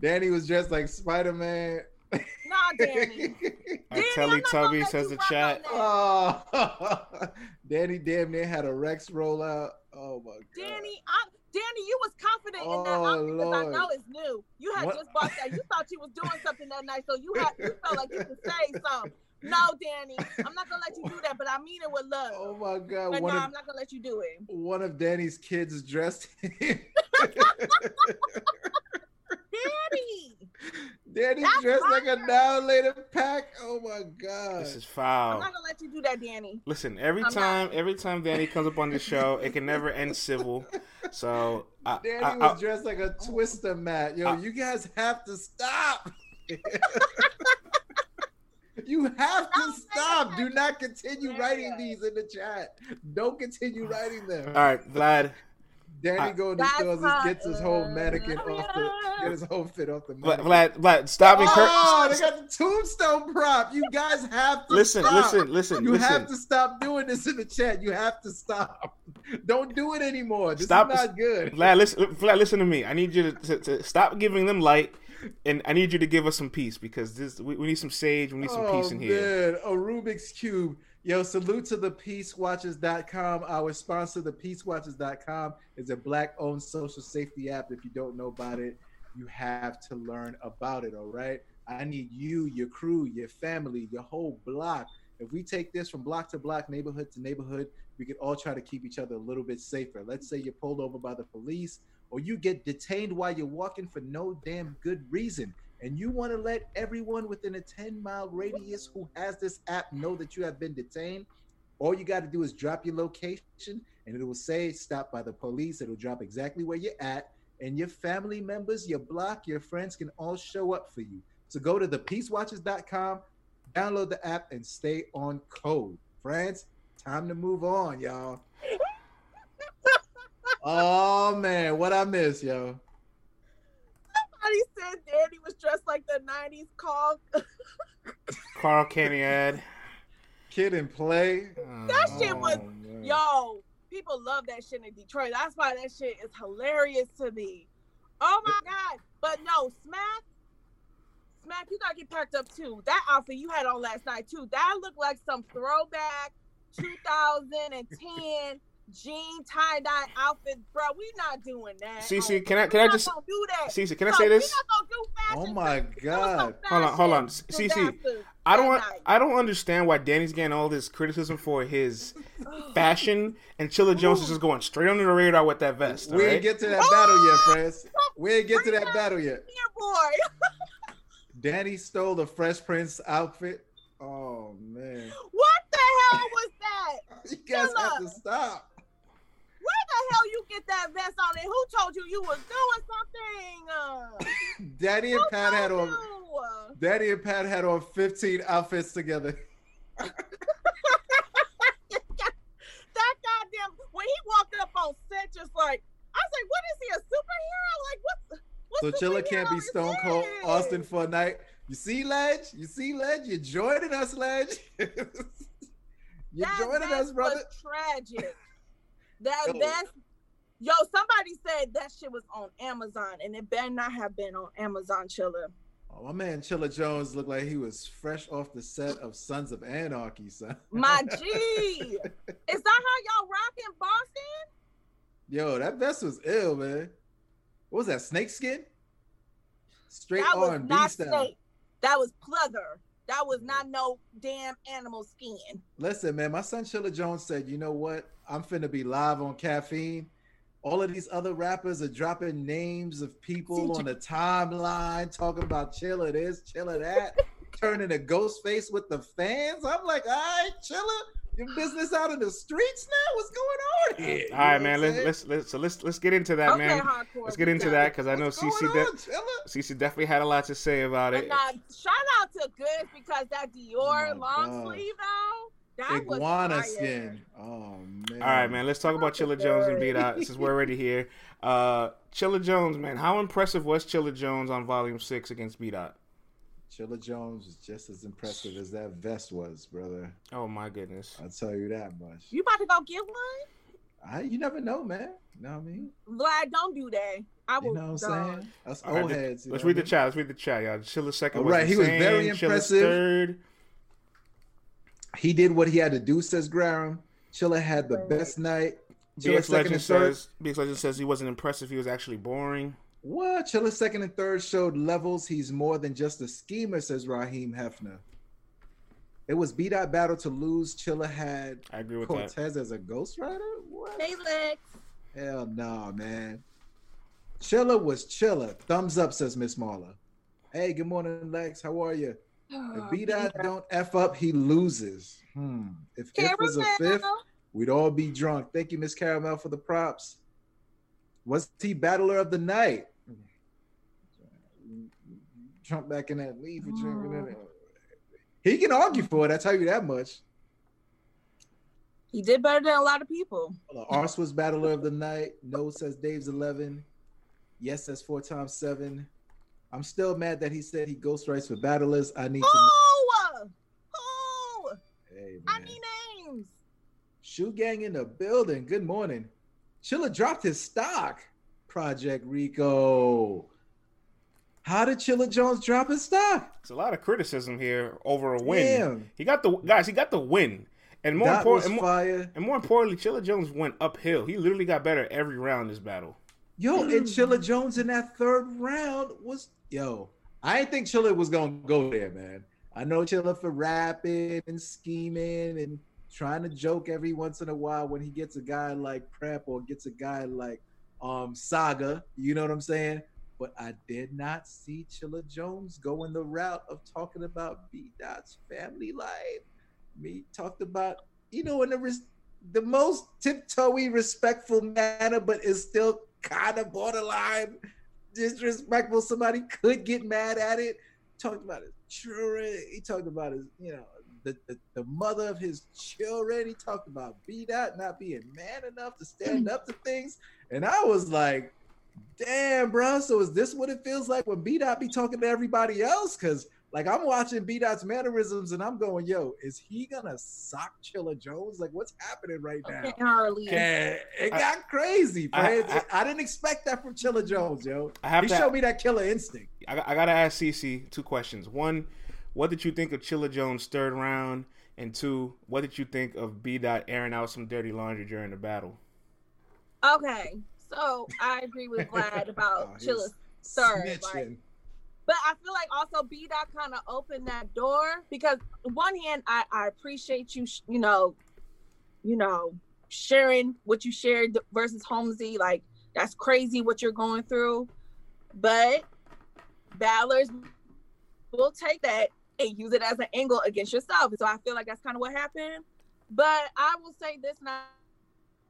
Danny was dressed like Spider Man. Nah, Danny. Danny, Telly I'm not Tubby says the chat. oh, Danny damn near had a Rex roll out. Oh my god. Danny, I, Danny, you was confident in that Oh, outfit because I know it's new. You had What? just bought that. You thought you was doing something that night, so you had you felt like you could say something. No, Danny, I'm not gonna let you do that, but I mean it with love. Oh my god. but One no, of I'm not gonna let you do it. one of Danny's kids dressed him. Danny, Danny That's dressed like a fire. now later pack. Oh my god. This is foul. I'm not gonna let you do that, Danny. Listen, every I'm not. time, every time Danny comes up on the show, it can never end civil. So, I, Danny I, was I, dressed like a oh. twister mat. Yo, I- you guys have to stop. you have to Don't stop. Do not continue writing these in the chat. Don't continue writing them. all right, Vlad, Danny I- go in the That's and gets his whole hot. mannequin off the get his whole fit off the Vlad, mannequin. Vlad, Vlad stop Oh, they got the tombstone prop. You guys have to Listen, stop. listen, listen, You listen. have to stop doing this in the chat. You have to stop. Don't do it anymore. This Stop- is not good. Vlad, listen, Vlad, listen to me. I need you to, to, to stop giving them light, and I need you to give us some peace because this we, we need some sage. We need some peace oh, in here. Oh, Man, a Rubik's Cube. Yo, salute to the peacewatchers.com. Our sponsor, the peacewatchers.com, is a black owned social safety app. If you don't know about it, you have to learn about it, all right? I need you, your crew, your family, your whole block. If we take this from block to block, neighborhood to neighborhood, we could all try to keep each other a little bit safer. Let's say you're pulled over by the police or you get detained while you're walking for no damn good reason and you want to let everyone within a 10 mile radius who has this app know that you have been detained, all you got to do is drop your location and it will say stop by the police. It'll drop exactly where you're at, and your family members, your block, your friends can all show up for you. So go to thepeacewatchers.com, download the app, and stay on code. Friends, time to move on, y'all. oh man, what I miss, yo. Somebody said Danny was dressed like the '90s call. Carl Caniad. Kid and play. That shit was- Oh, man. Yo, people love that shit in Detroit. That's why that shit is hilarious to me. Oh my god! But no, Smack, Smack, you gotta get packed up too. That outfit you had on last night too. That looked like some throwback 2010 jean tie dye outfit, bro. We not doing that. Cece, Oh, can I- we can I just- do that? Cece, can I say this? not do. Oh my There was some God. Hold on, hold on. fashion Cece, I don't that want, night. I don't understand why Danny's getting all this criticism for his fashion, and Chilla Jones is just going straight under the radar with that vest. We right? ain't get to that battle yet, friends. We ain't get to that battle yet. Here, boy. Danny stole the Fresh Prince outfit. Oh man, What the hell was that? you guys have to stop. Where the hell you get that vest on and who told you you was doing something? Daddy and who Pat had on. you? Daddy and Pat had on 15 outfits together. That goddamn when he walked up on set, just like I was like, "What is he a superhero? Like what's So Chilla can't be Stone Cold? Austin for a night. You see, Ledge? You see, Ledge? You're joining us, Ledge. You're That joining us, brother. Was tragic. That Yo. vest. Yo, somebody said that shit was on Amazon, and it better not have been on Amazon Chilla. Oh, my man Chilla Jones looked like he was fresh off the set of Sons of Anarchy, son. My G, is that how y'all rock in Boston? Yo, that vest was ill, man. What was that? Snake skin? Straight was R&B style. snake. That was pleather. That was not no damn animal skin. Listen, man, my son Chilla Jones said, you know what? I'm finna be live on caffeine. all of these other rappers are dropping names of people on the timeline, talking about Chilla this, Chilla that, turning a ghost face with the fans. I'm like, all right, Chilla, your business out in the streets now. What's going on here? All right, man. Let's, let's let's so let's let's get into that, Okay, man. hardcore, Let's get into that because I know What's CC going de- CC definitely had a lot to say about it. And uh, shout out to Goodz because that Dior Oh long God. sleeve though, that was Iguana fire. skin. Oh man. All right, man. Let's talk about Chilla Jones and B Dot since we're already here. Uh, Chilla Jones, man. How impressive was Chilla Jones on Volume Six against B Dot? Chilla Jones was just as impressive as that vest was, brother. Oh my goodness. I'll tell you that much. You about to go get one? I, you never know, man. You know what I mean? Vlad, don't do that. I will. You know what I'm saying? Us All right, old let's- heads. Let's read the what chat. Let's read the chat, y'all. Chilla second All was right, he was insane. very Chilla's impressive. third. He did what he had to do, says Graham. Chilla had the Right. best night. Chilla BX second Legend and third. says BX Legend says he wasn't impressive. He was actually boring. What? Chilla second and third showed levels. He's more than just a schemer, says Raheem Hefner. It was B dot battle to lose. Chilla had I agree with that. Cortez as a ghostwriter? What? Hey, Lex. Hell no, man. Chilla was Chilla. Thumbs up, says Miss Marla. Hey, good morning, Lex. How are you? If B dot don't F up, he loses. Hmm. If F was a fifth, we'd all be drunk. Thank you, Miss Caramel, for the props. Was he battler of the night? Jump back in that lead for jumping in it. He can argue for it, I tell you that much. He did better than a lot of people. Ars was battler of the night. No says Dave's 11. Yes says four times seven. I'm still mad that he said he ghost ghostwrites for battlers. I need to know. Oh, oh, Hey, I need names. Shoe gang in the building. Good morning. Chilla dropped his stock. Project Rico. How did Chilla Jones drop his stock? It's a lot of criticism here over a win. Damn. He got the guys. He got the win, and more important, and more, and more importantly, Chilla Jones went uphill. He literally got better every round this battle. Yo, and Chilla Jones in that third round was yo. I didn't think Chilla was gonna go there, man. I know Chilla for rapping and scheming and trying to joke every once in a while when he gets a guy like Prep or gets a guy like um Saga. You know what I'm saying? But I did not see Chilla Jones going the route of talking about B Dot's family life. Me talked about, you know, in the res- the most tiptoey, respectful manner, but is still kind of borderline disrespectful. Somebody could get mad at it. Talked about his children. He talked about his, you know, the, the, the mother of his children. He talked about B Dot not being man enough to stand mm. up to things. And I was like, damn, bro. So is this what it feels like when B Dot be talking to everybody else? Because like I'm watching B Dot's mannerisms and I'm going, yo, is he gonna sock Chilla Jones? Like, what's happening right now? Okay, Harley. Yeah, it I- got crazy, I- I- I, didn't expect that from Chilla Jones, yo. I have he to- showed me that killer instinct. I, got- I gotta ask CC two questions. One, what did you think of Chilla Jones' third round? And two, what did you think of B Dot airing out some dirty laundry during the battle? Okay, so I agree with Vlad about Oh, third. Like, But I feel like also B Dot kind of opened that door because one hand I, I appreciate you sh- you know you know sharing what you shared versus Holmesy like that's crazy what you're going through, but battlers will take that and use it as an angle against yourself. So I feel like that's kind of what happened. But I will say this now.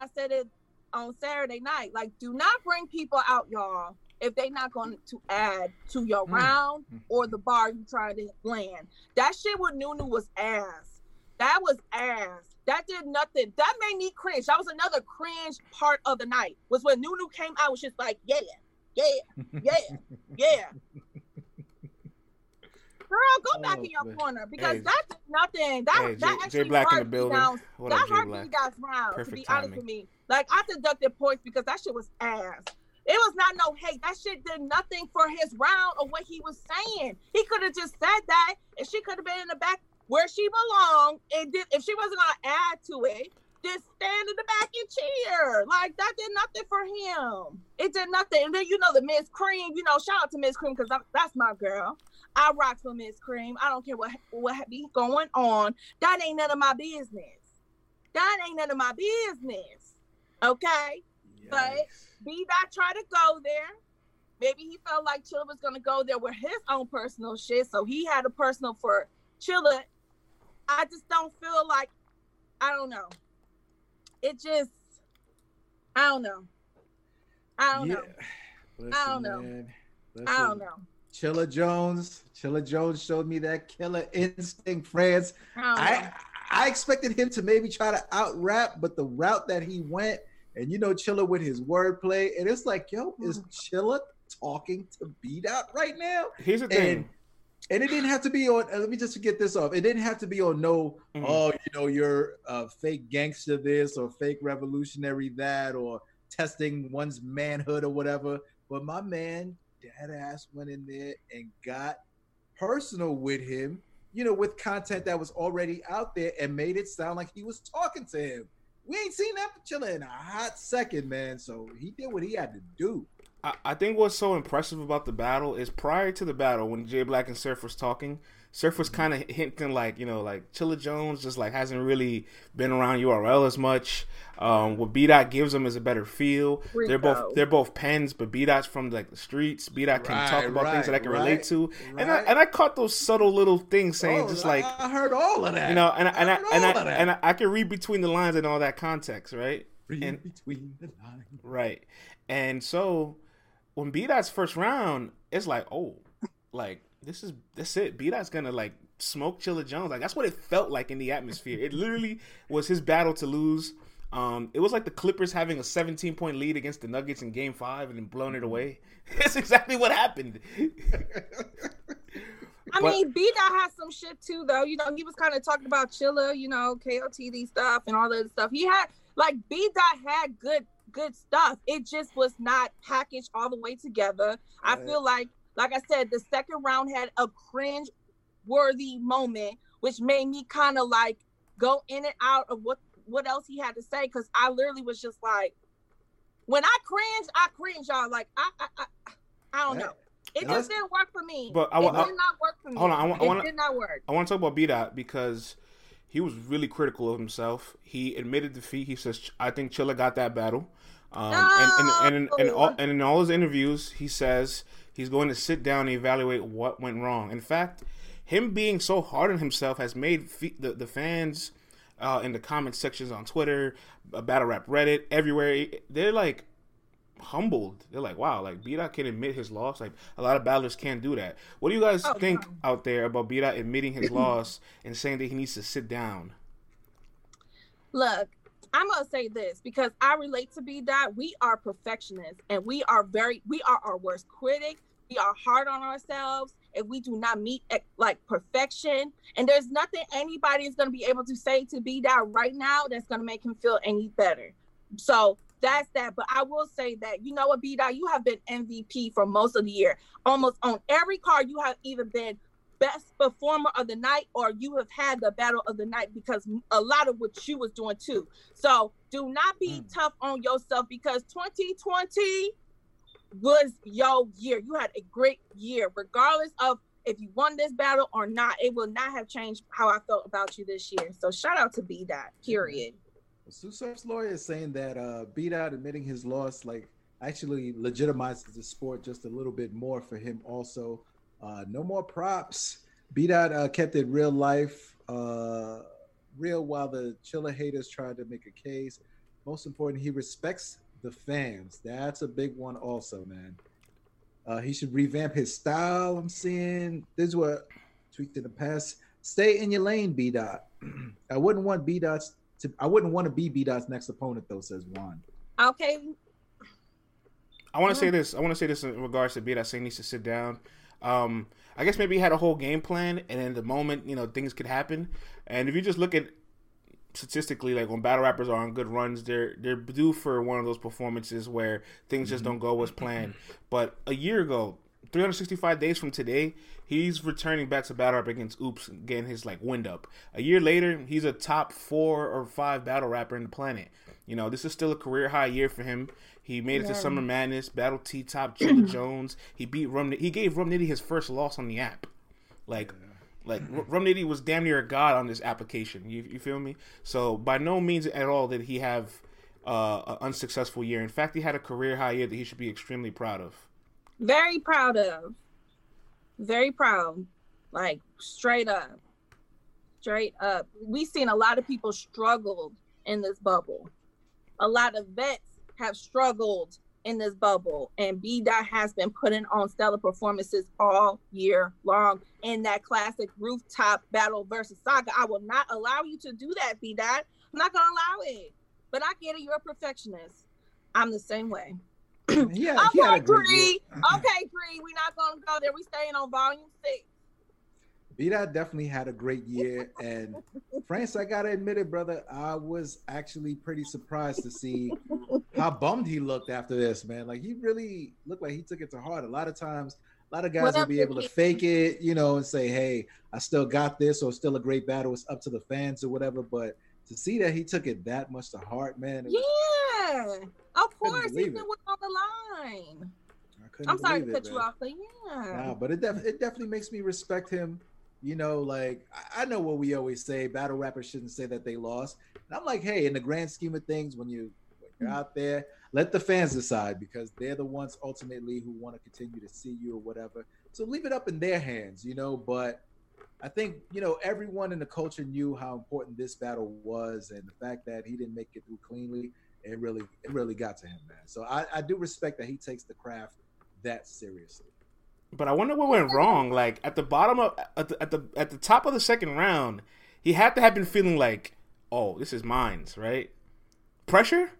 I said it on Saturday night. Like, do not bring people out, y'all, if they not going to add to your Mm. round or the bar you trying to land. That shit with Nunu was ass. That was ass. That did nothing. That made me cringe. That was another cringe part of the night. Was when Nunu came out was just like, yeah, yeah, yeah, yeah. Girl, go back Oh, in your man. corner because Hey. that did nothing. That Hey, that J, actually J Black hurt me down What that hurt me guys round to be honest with me. Like I deducted points because that shit was ass. It was not no hate. That shit did nothing for his round or what he was saying. He could have just said that, and she could have been in the back where she belonged. And did, if she wasn't gonna add to it, just stand in the back and cheer. Like that did nothing for him. It did nothing. And then you know the Miss Cream. You know, shout out to Miss Cream because that's my girl. I rock for Miss Cream. I don't care what what be going on. That ain't none of my business. That ain't none of my business. Okay. But B Dot tried to go there. Maybe he felt like Chilla was gonna go there with his own personal shit, so he had a personal for Chilla. I just don't feel like I don't know. It just I don't know. I don't Yeah. know. Listen, I don't know. I don't know. Chilla Jones. Chilla Jones showed me that killer instinct, France. I. I I expected him to maybe try to out rap, but the route that he went, and you know, Chilla with his wordplay, and it's like, yo, is Mm-hmm. Chilla talking to B Dot right now? Here's the thing. And and it didn't have to be on. Let me just get this off. It didn't have to be on no. Mhm. Oh, you know, you're a fake gangster this or fake revolutionary that or testing one's manhood or whatever. But my man, dead ass, went in there and got personal with him. You know, with content that was already out there and made it sound like he was talking to him. We ain't seen that Chilla in a hot second, man. So he did what he had to do. I, I think what's so impressive about the battle is prior to the battle when Jay Black and Surf was talking, Surf was kind of hinting like you know like Chilla Jones just like hasn't really been around URL as much. Um, what B Dot gives him is a better feel. They're both they're both pens, but B Dot's from like the streets. B Dot can talk Right, about things that I right, can relate right, to, and I and I caught those subtle little things saying Oh, just like I heard all of that. you know, and I, and I, and I, of that. and I, I can read between the lines and all that context, right? Read and- between the lines. Right. And so when B Dot's first round, it's like, oh, like this is that's it. B Dot's gonna like smoke Chilla Jones. Like that's what it felt like in the atmosphere. It literally was his battle to lose. Um, it was like the Clippers having a 17 point lead against the Nuggets in Game Five and then blowing it away. That's exactly what happened. I But- mean, B Dot has some shit too, though. You know, he was kind of talking about Chilla, you know, KOTD stuff and all that stuff. He had like B Dot had good good stuff. It just was not packaged all the way together. I feel like, like I said, the second round had a cringe worthy moment, which made me kind of like go in and out of what what else he had to say because I literally was just like, when I cringe, I cringe, y'all. Like I I I, I don't know. It That's- just didn't work for me. But I it I- did not work for me. Hold on, I wa- I it wanna- did not work. I want to talk about B Dot because he was really critical of himself. He admitted defeat. He says, "I think Chilla got that battle." Um, and, and, and, in- and, all, and in all his interviews, he says he's going to sit down and evaluate what went wrong. In fact, him being so hard on himself has made fe- the, the fans uh, in the comment sections on Twitter, uh, Battle Rap Reddit, everywhere, they're like humbled. They're like, wow, like B Dot can admit his loss. Like a lot of battlers can't do that. What do you guys Oh, think no. out there about B Dot admitting his loss and saying that he needs to sit down? Look, I'm gonna say this because I relate to B Dot. We are perfectionists and we are very we are our worst critic. We are hard on ourselves if we do not meet eh, like perfection. And there's nothing anybody is gonna be able to say to B Dot right now that's gonna make him feel any better. So that's that. But I will say that you know what, B Dot, you have been MVP for most of the year. Almost on every card, you have either been best performer of the night or you have had the battle of the night because a lot of what you was doing too. So do not be Mm. tough on yourself because 2020 was your year. You had a great year, regardless of if you won this battle or not. It will not have changed how I felt about you this year. So shout out to B Dot. Period. Surf's lawyer is saying that uh, B Dot admitting his loss like actually legitimizes the sport just a little bit more for him. Also, uh, no more props. B Dot uh, kept it real life, uh, real while the Chilla haters tried to make a case. Most important, he respects the fans. That's a big one, also, man. Uh, he should revamp his style. I'm seeing this is what tweaked in the past. Stay in your lane, B dot. I wouldn't want B dots to. I wouldn't want to be B dot's next opponent, though. Says Juan. Okay. I want to say this. I want to say this in regards to B. That saying needs to sit down. Um, I guess maybe he had a whole game plan, and in the moment, you know, things could happen. And if you just look at statistically, like when battle rappers are on good runs, they're they're due for one of those performances where things just don't go as planned. But a year ago, 365 days from today, he's returning back to battle rap against Oops, getting his like wind up. A year later, he's a top four or five battle rapper in the planet. You know, this is still a career high year for him. He made it to Summer Madness, Battle T Top, Chilla Jones. He beat Rum. He gave Rum Nitty his first loss on the app. Like, like R- Rum Nitty was damn near a god on this application. You, you feel me? So by no means at all did he have uh, an unsuccessful year. In fact, he had a career high year that he should be extremely proud of. Very proud of. Very proud. Like straight up. Straight up. We've seen a lot of people struggled in this bubble. A lot of vets have struggled in this bubble, and B Dot has been putting on stellar performances all year long in that classic rooftop battle versus saga. I will not allow you to do that, B Dot. I'm not gonna allow it. But I get it, you're a perfectionist. I'm the same way. Yeah, I he had a won't great year. agree. Okay, Bree, we're not gonna go there. We staying on volume six. B-Dot definitely had a great year. And France, I gotta admit it, brother. I was actually pretty surprised to see how bummed he looked after this, man. Like he really looked like he took it to heart. A lot of times, a lot of guys will be able to fake it, you know, and say, Hey, I still got this, or still a great battle. It's up to the fans or whatever. But to see that he took it that much to heart, man, was- Yeah, of course. He's believe been it. with on the line. I couldn't I'm sorry to cut it, you off, but yeah. Nah, but it def- it definitely makes me respect him. You know, like I, know what we always say: battle rappers shouldn't say that they lost. And I'm like, hey, in the grand scheme of things, when you when you're out there, let the fans decide because they're the ones ultimately who want to continue to see you or whatever. So leave it up in their hands, you know. But I think you know everyone in the culture knew how important this battle was, and the fact that he didn't make it through cleanly, it really it really got to him, man. So I, I do respect that he takes the craft that seriously. But I wonder what went wrong. Like at the bottom of at the at the at the top of the second round, he had to have been feeling like, "Oh, this is mine's," right? Pressure?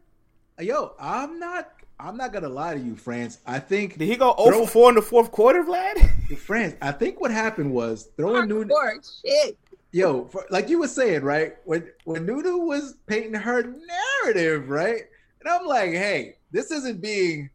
Yo, I'm not. I'm not gonna lie to you, France. I think Did he go 0 Throw- for 4 in the fourth quarter, Vlad? France. I think what happened was throwing Nunu. Hardcore shit. Yo, for, like you were saying, right? When when Nunu was painting her narrative, right? And I'm like, hey, this isn't being,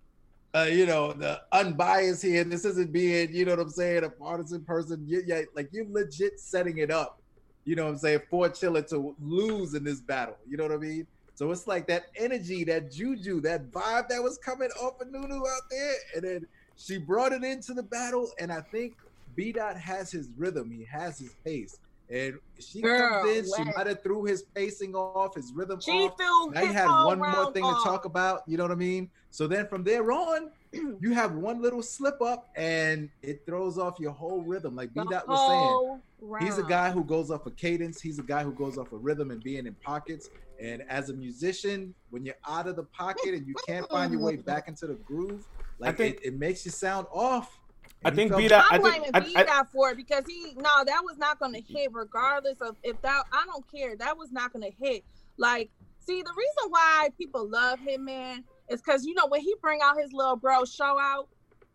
uh, you know, the unbiased here. This isn't being, you know what I'm saying, a partisan person. You, yeah, like you're legit setting it up. You know what I'm saying for Chilla to lose in this battle. You know what I mean? So it's like that energy, that juju, that vibe that was coming off of Nunu out there, and then she brought it into the battle. And I think B Dot has his rhythm, he has his pace, and she Girl, comes in. She might have threw his pacing off, his rhythm She off. threw Now you his had one more thing off. to talk about. You know what I mean? So then from there on, you have one little slip up, and it throws off your whole rhythm. Like B The Dot was saying, whole He's a guy who goes off of cadence. He's a guy who goes off of rhythm and being in pockets. And as a musician, when you're out of the pocket and you can't find your way back into the groove, like think- it, it makes you sound off. I think felt- B Dot. I I'm think blaming I, B I, Dot for it because he no, that was not gonna mm-hmm. hit regardless of if that I don't care. That was not gonna hit. Like, see, the reason why people love him, man, is because you know when he bring out his little bro show out,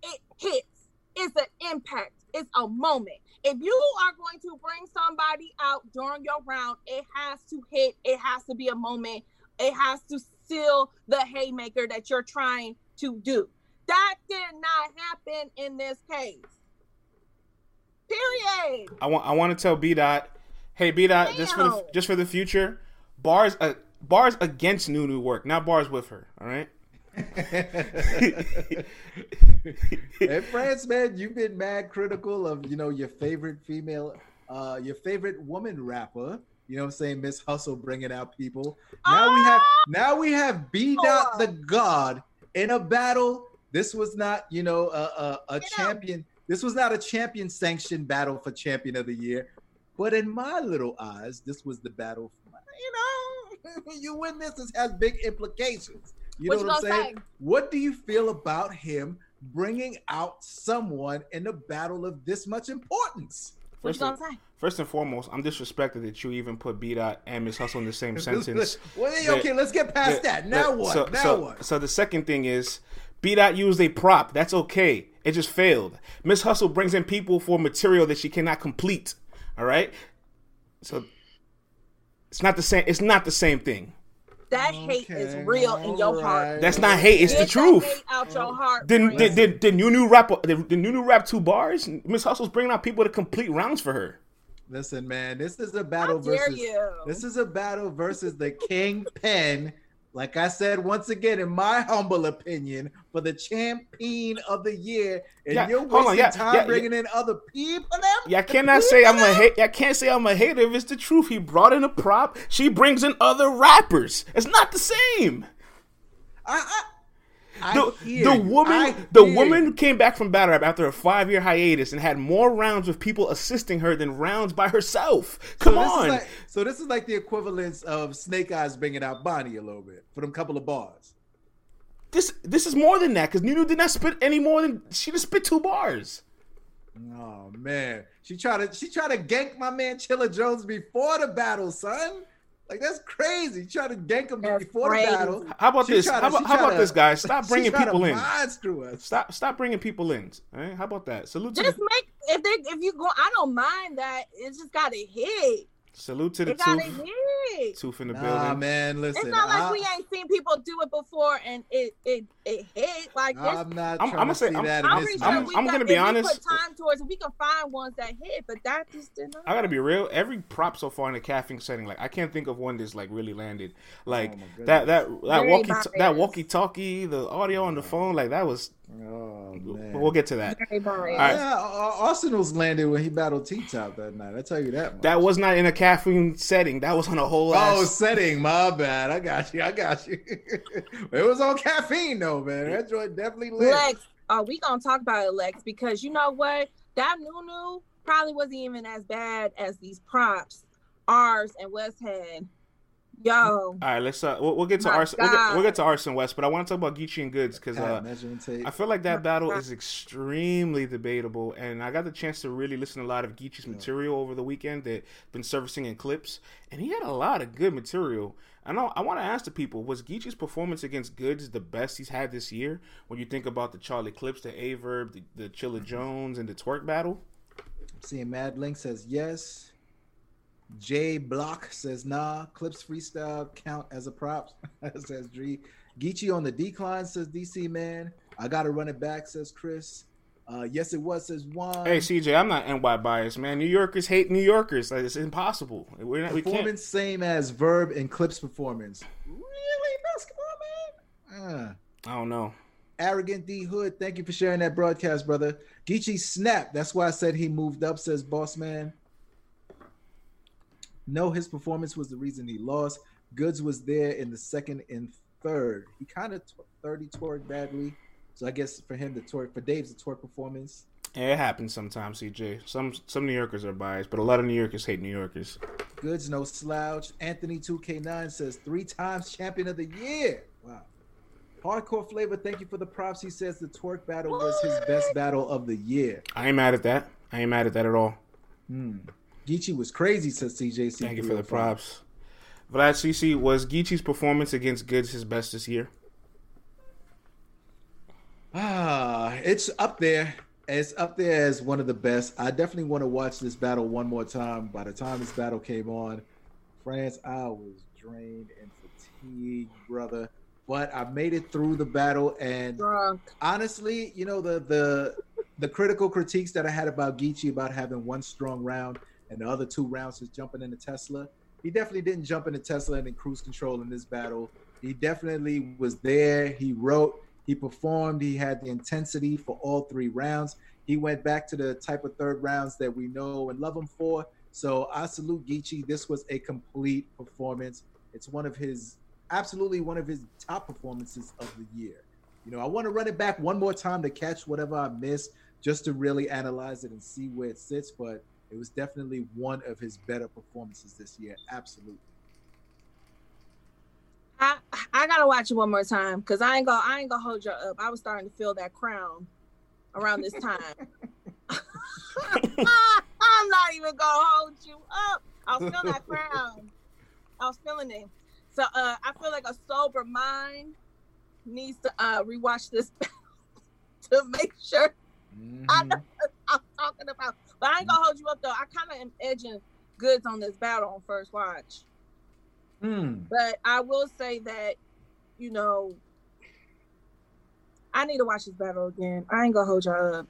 it hits. It's an impact. It's a moment. If you are going to bring somebody out during your round, it has to hit. It has to be a moment. It has to seal the haymaker that you're trying to do. That did not happen in this case. Period. I want I want to tell B Dot, hey B Dot, just for the just for the future, bars uh, bars against Nunu work, not bars with her. All right. Hey France, man, you've been mad critical of you know your favorite female, uh, your favorite woman rapper. You know what I'm saying? Miss Hustle bringing out people. Now we have now we have B Dot the God in a battle. This was not, you know, a, a, a champion. This was not a champion sanctioned battle for champion of the year. But in my little eyes, this was the battle. For, you know, you win this, this has big implications. You What know you what I'm saying? say? What do you feel about him bringing out someone in a battle of this much importance? What First you of, gonna say? first and foremost, I'm disrespected that you even put B Dot and Miss Hustle in the same sentence. well, that- okay, let's get past that- that. Now that- what? So, now so, what? So the second thing is B Dot used a prop. That's okay. It just failed. Miss Hustle brings in people for material that she cannot complete. All right. So it's not the same. It's not the same thing. That hate is Okay, real in your all heart. That's not hate. It's Get the that truth. hate out your heart. Did friend. did did, did Nunu rap? Did, did Nunu rap two bars? Miss Hustle's bringing out people to complete rounds for her. Listen, man, this is a How battle dare versus you? this is a battle versus the King Pen. Like I said once again, in my humble opinion, for the champion of the year, and Yeah, you're hold on, wasting yeah, time yeah, bringing in other people. Yeah, I cannot say I'm a hate. I can't say I'm a hater if it's the truth. He brought in a prop. She brings in other rappers. It's not the same. I, I, The, the woman, the woman came back from battle rap after a five year hiatus and had more rounds with people assisting her than rounds by herself. Come so on, like, so this is like the equivalence of Snake Eyes bringing out Bonnie a little bit for them couple of bars. this this is more than that because Nunu did not spit any more than she just spit two bars. Oh man, she tried to she tried to gank my man Chilla Jones before the battle, son. Like that's crazy. She tried to gank him That's before crazy. the battle. How about She this? tried How about, how about to- this, guys? Stop bringing people in. screw us. Stop stop bringing people in. All right? How about that? Salute Just the, make if they if you go, I don't mind that. It's just got to hit. Salute to the It tooth hit. tooth in the Nah, building. man, listen. It's not like I, we ain't seen people do it before and it it it hit. Like this, I'm not I'm- trying I'ma to say- see I'm- that I'm in pretty this sure I'm- we. I'm got, gonna if be we honest. put time towards it, we can find ones that hit, but that just did not. I gotta be real. Every prop so far in the caffeine setting, like I can't think of one that's like really landed. Like Oh that that that Very walkie that walkie talkie, the audio on the phone, like that was. Oh man. We'll get to that. Very biased. right. Yeah, Ar- Arsenal's landed when he battled T Top that night. I tell you that. Much. That was not in a caffeine setting. That was on a whole. Oh, ass- setting. My bad. I got you. I got you. it was on caffeine though, man. That joint definitely lit. Lex, are we gonna talk about it, Lex? Because you know what? That Nunu probably wasn't even as bad as these props, ours and West had. Yo, All right, let's. Uh, we'll, we'll get to My Arson. We'll get, we'll get to Arson West, but I want to talk about Geechee and Goodz because uh. I feel like that battle is extremely debatable, and I got the chance to really listen to a lot of Geechee's material over the weekend that been surfacing in clips, and he had a lot of good material. I know. I want to ask the people: Was Geechee's performance against Goodz the best he's had this year? When you think about the Charlie Clips, the Averb, the, the Chilla Jones, and the Twerk battle. Seeing Mad Link says yes. J Block says nah. Clips freestyle count as a prop. says Dre. Geechee on the decline says DC man. I gotta run it back says Chris. Uh, yes it was says Juan. Hey CJ, I'm not NY biased, man. New Yorkers hate New Yorkers. Like, it's impossible. We're not, we can't. performance same as Verb and Clips performance. Really basketball man. Uh. I don't know. Arrogant D Hood, thank you for sharing that broadcast, brother. Geechee snap. That's why I said he moved up, says Boss Man. No, his performance was the reason he lost. Goodz was there in the second and third. He kind of t- 30 twerk badly. So I guess for him, the twerk, for Dave's, the twerk performance. It happens sometimes, CJ. Some some New Yorkers are biased, but a lot of New Yorkers hate New Yorkers. Goodz, no slouch. Anthony 2K9 says three times champion of the year. Wow. Hardcore flavor, thank you for the props. He says the twerk battle was his best battle of the year. I ain't mad at that. I ain't mad at that at all. Hmm. Geechee was crazy, says CJC. Thank you for the props. Vlad CC, was Geechee's performance against Goodz his best this year? Ah, it's up there. It's up there as one of the best. I definitely want to watch this battle one more time. By the time this battle came on, France, I was drained and fatigued, brother. But I made it through the battle, and drunk. honestly, you know the the the critical critiques that I had about Geechee about having one strong round and the other two rounds just jumping into Tesla. He definitely didn't jump into Tesla and in cruise control in this battle. He definitely was there. He wrote, he performed, he had the intensity for all three rounds. He went back to the type of third rounds that we know and love him for. So I salute Geechee. This was a complete performance. It's one of his absolutely one of his top performances of the year. You know, I want to run it back one more time to catch whatever I missed, just to really analyze it and see where it sits. But it was definitely one of his better performances this year. Absolutely. I I gotta watch it one more time because I ain't gonna I ain't gonna hold you up. I was starting to feel that crown around this time. I'm not even gonna hold you up. I was feeling that crown. I was feeling it. So uh, I feel like a sober mind needs to uh, rewatch this to make sure I know what I'm talking about. But I ain't gonna hold you up though. I kind of am edging Goodz on this battle on first watch. Hmm. But I will say that, you know, I need to watch this battle again. I ain't gonna hold y'all up.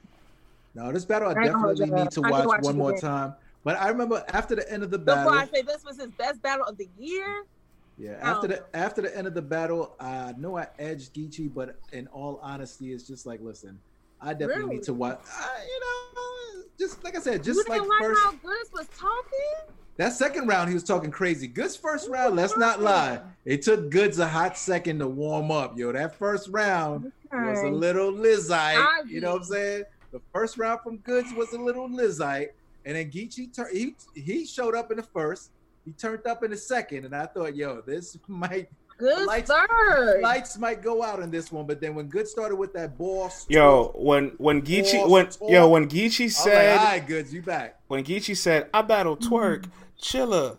No, this battle I I ain't gonna hold definitely need to watch, watch one more again. time. But I remember after the end of the battle. Before I say this was his best battle of the year, yeah, after the after the end of the battle, I know I edged Geechee, but in all honesty, it's just like, listen, I definitely Really? need to watch. I, you know, just like I said, you just like didn't like first. how Goodz was talking. that second round he was talking crazy. Goodz first round, let's not lie. It took Goodz a hot second to warm up. Yo, that first round was a little Lizite. You know what I'm saying? The first round from Goodz was a little Lizite. And then Geechee tur- he he showed up in the first. He turned up in the second, and I thought, yo, this might Good lights, third. lights might go out in this one. But then when Good started with that boss, Yo, when when Geechee Talk, when talk. yo when Geechee said like, all right, Goodz, you back. when Geechee said I battle twerk, chilla,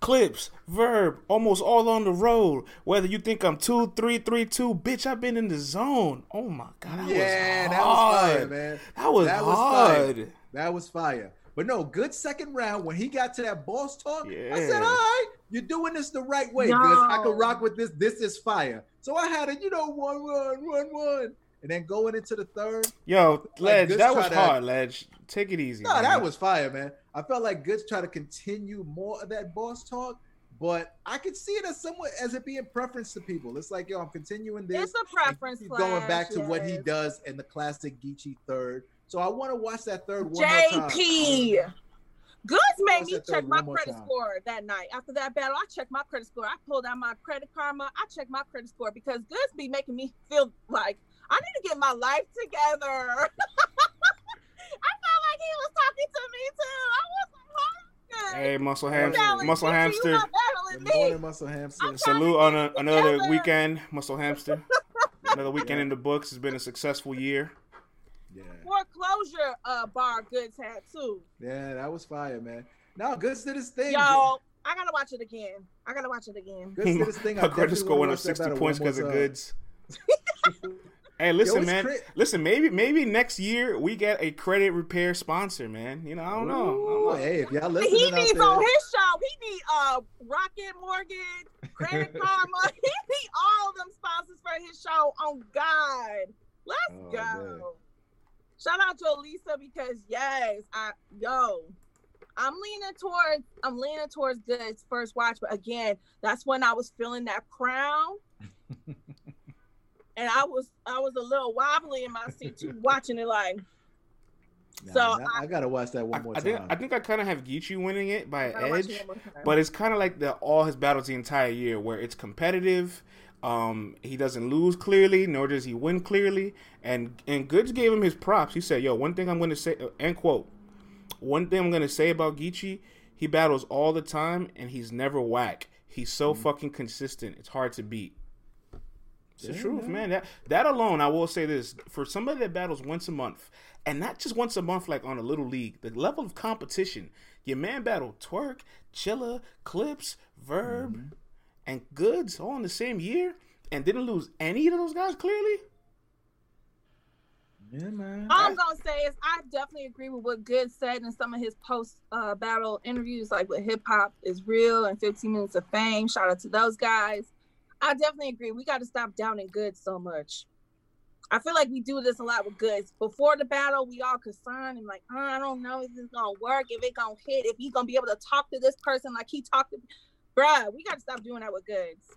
clips, verb, almost all on the road. Whether you think I'm two, three, three, two, bitch, I've been in the zone. Oh my god, that yeah, was that was fire, hard. man. That was That was hard. fire. That was fire. But no, good second round. When he got to that boss talk, I said, all right, you're doing this the right way. No. Because I could rock with this. This is fire. So I had it, you know, one, one, one, one. And then going into the third, Yo, Ledge, Goodz that was tried to- hard, Ledge. Take it easy. no, man. that was fire, man. I felt like Goodz try to continue more of that boss talk, but I could see it as somewhat as it being preference to people. It's like, yo, I'm continuing this. It's a preference. He's going back clash, to what he does in the classic Geechee third. So I want to watch that third one more time. JP. Goodz made me check my credit time. score that night. After that battle, I checked my credit score. I pulled out my credit karma. I checked my credit score because Goodz be making me feel like I need to get my life together. I felt like he was talking to me too. I was like, Hey, muscle hamster, muscle Gigi, hamster. Good morning. Muscle Hamster. I'm Salute on a, another weekend, muscle hamster. Another weekend in the books. It's been a successful year. Yeah, Foreclosure uh, bar Goodz had too. yeah, that was fire, man. Now Goodz did his thing. Yo, I gotta watch it again. I gotta watch it again. Goodz did his thing. I Her credit score wanna went up 60 points because of Goodz. Hey, listen, it's man. cra- listen, maybe maybe next year we get a credit repair sponsor, man. You know, I don't know. I don't Ooh, know. Hey, if y'all listen, he needs there, on his show. He need uh Rocket Mortgage, Credit Karma. he need all them sponsors for his show. On God, let's Oh, go. man. Shout out to Elisa because yes, I yo, I'm leaning towards I'm leaning towards Good's first watch, but again, that's when I was feeling that crown. and I was I was a little wobbly in my seat too, watching it like Nah, So, nah, I, gotta watch that one more I time. think I think I kind of have Geechee winning it by an edge, it one more time. but it's kind of like the all his battles the entire year, where it's competitive. Um, he doesn't lose clearly, nor does he win clearly. And and Goodz gave him his props. He said, "Yo, one thing I'm going to say," uh, end quote. One thing I'm going to say about Geechee, he battles all the time, and he's never whack. He's so fucking consistent. It's hard to beat. It's the truth, man. man. That that alone, I will say this: for somebody that battles once a month, and not just once a month, like on a little league, the level of competition. Your man battled Twerk, Chilla, Clips, Verb, Mm-hmm. And Goodz all in the same year, and didn't lose any of those guys. Clearly, yeah, man. All I'm gonna say is I definitely agree with what Good said in some of his post uh, battle interviews, like with hip hop is real and 15 minutes of fame. Shout out to those guys. I definitely agree. We got to stop downing Good so much. I feel like we do this a lot with Goodz. Before the battle, we all concerned and like, oh, I don't know if this gonna work, if it gonna hit, if he gonna be able to talk to this person like he talked to. Bruh, we got to stop doing that with Goodz.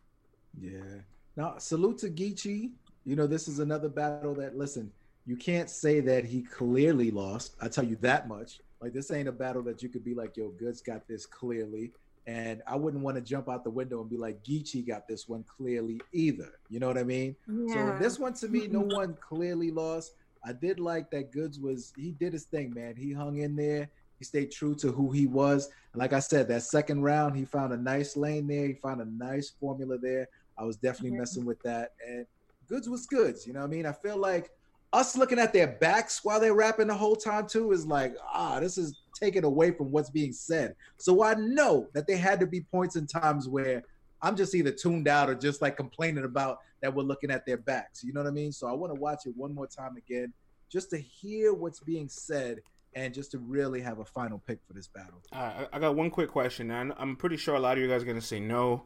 Yeah. Now, salute to Geechee. You know, this is another battle that, listen, you can't say that he clearly lost. I tell you that much. Like, this ain't a battle that you could be like, yo, Goodz got this clearly. And I wouldn't want to jump out the window and be like, Geechee got this one clearly either. You know what I mean? Yeah. So this one to me, no mm-hmm. one clearly lost. I did like that Goodz was he did his thing, man. He hung in there. He stayed true to who he was. And like I said, that second round, he found a nice lane there. He found a nice formula there. I was definitely Mhm. messing with that. And Goodz was goods. You know what I mean? I feel like us looking at their backs while they're rapping the whole time too is like, ah, this is taken away from what's being said. So I know that there had to be points and times where I'm just either tuned out or just like complaining about that we're looking at their backs. You know what I mean? So I want to watch it one more time again just to hear what's being said and just to really have a final pick for this battle. I, I got one quick question. and I'm pretty sure a lot of you guys are gonna say no,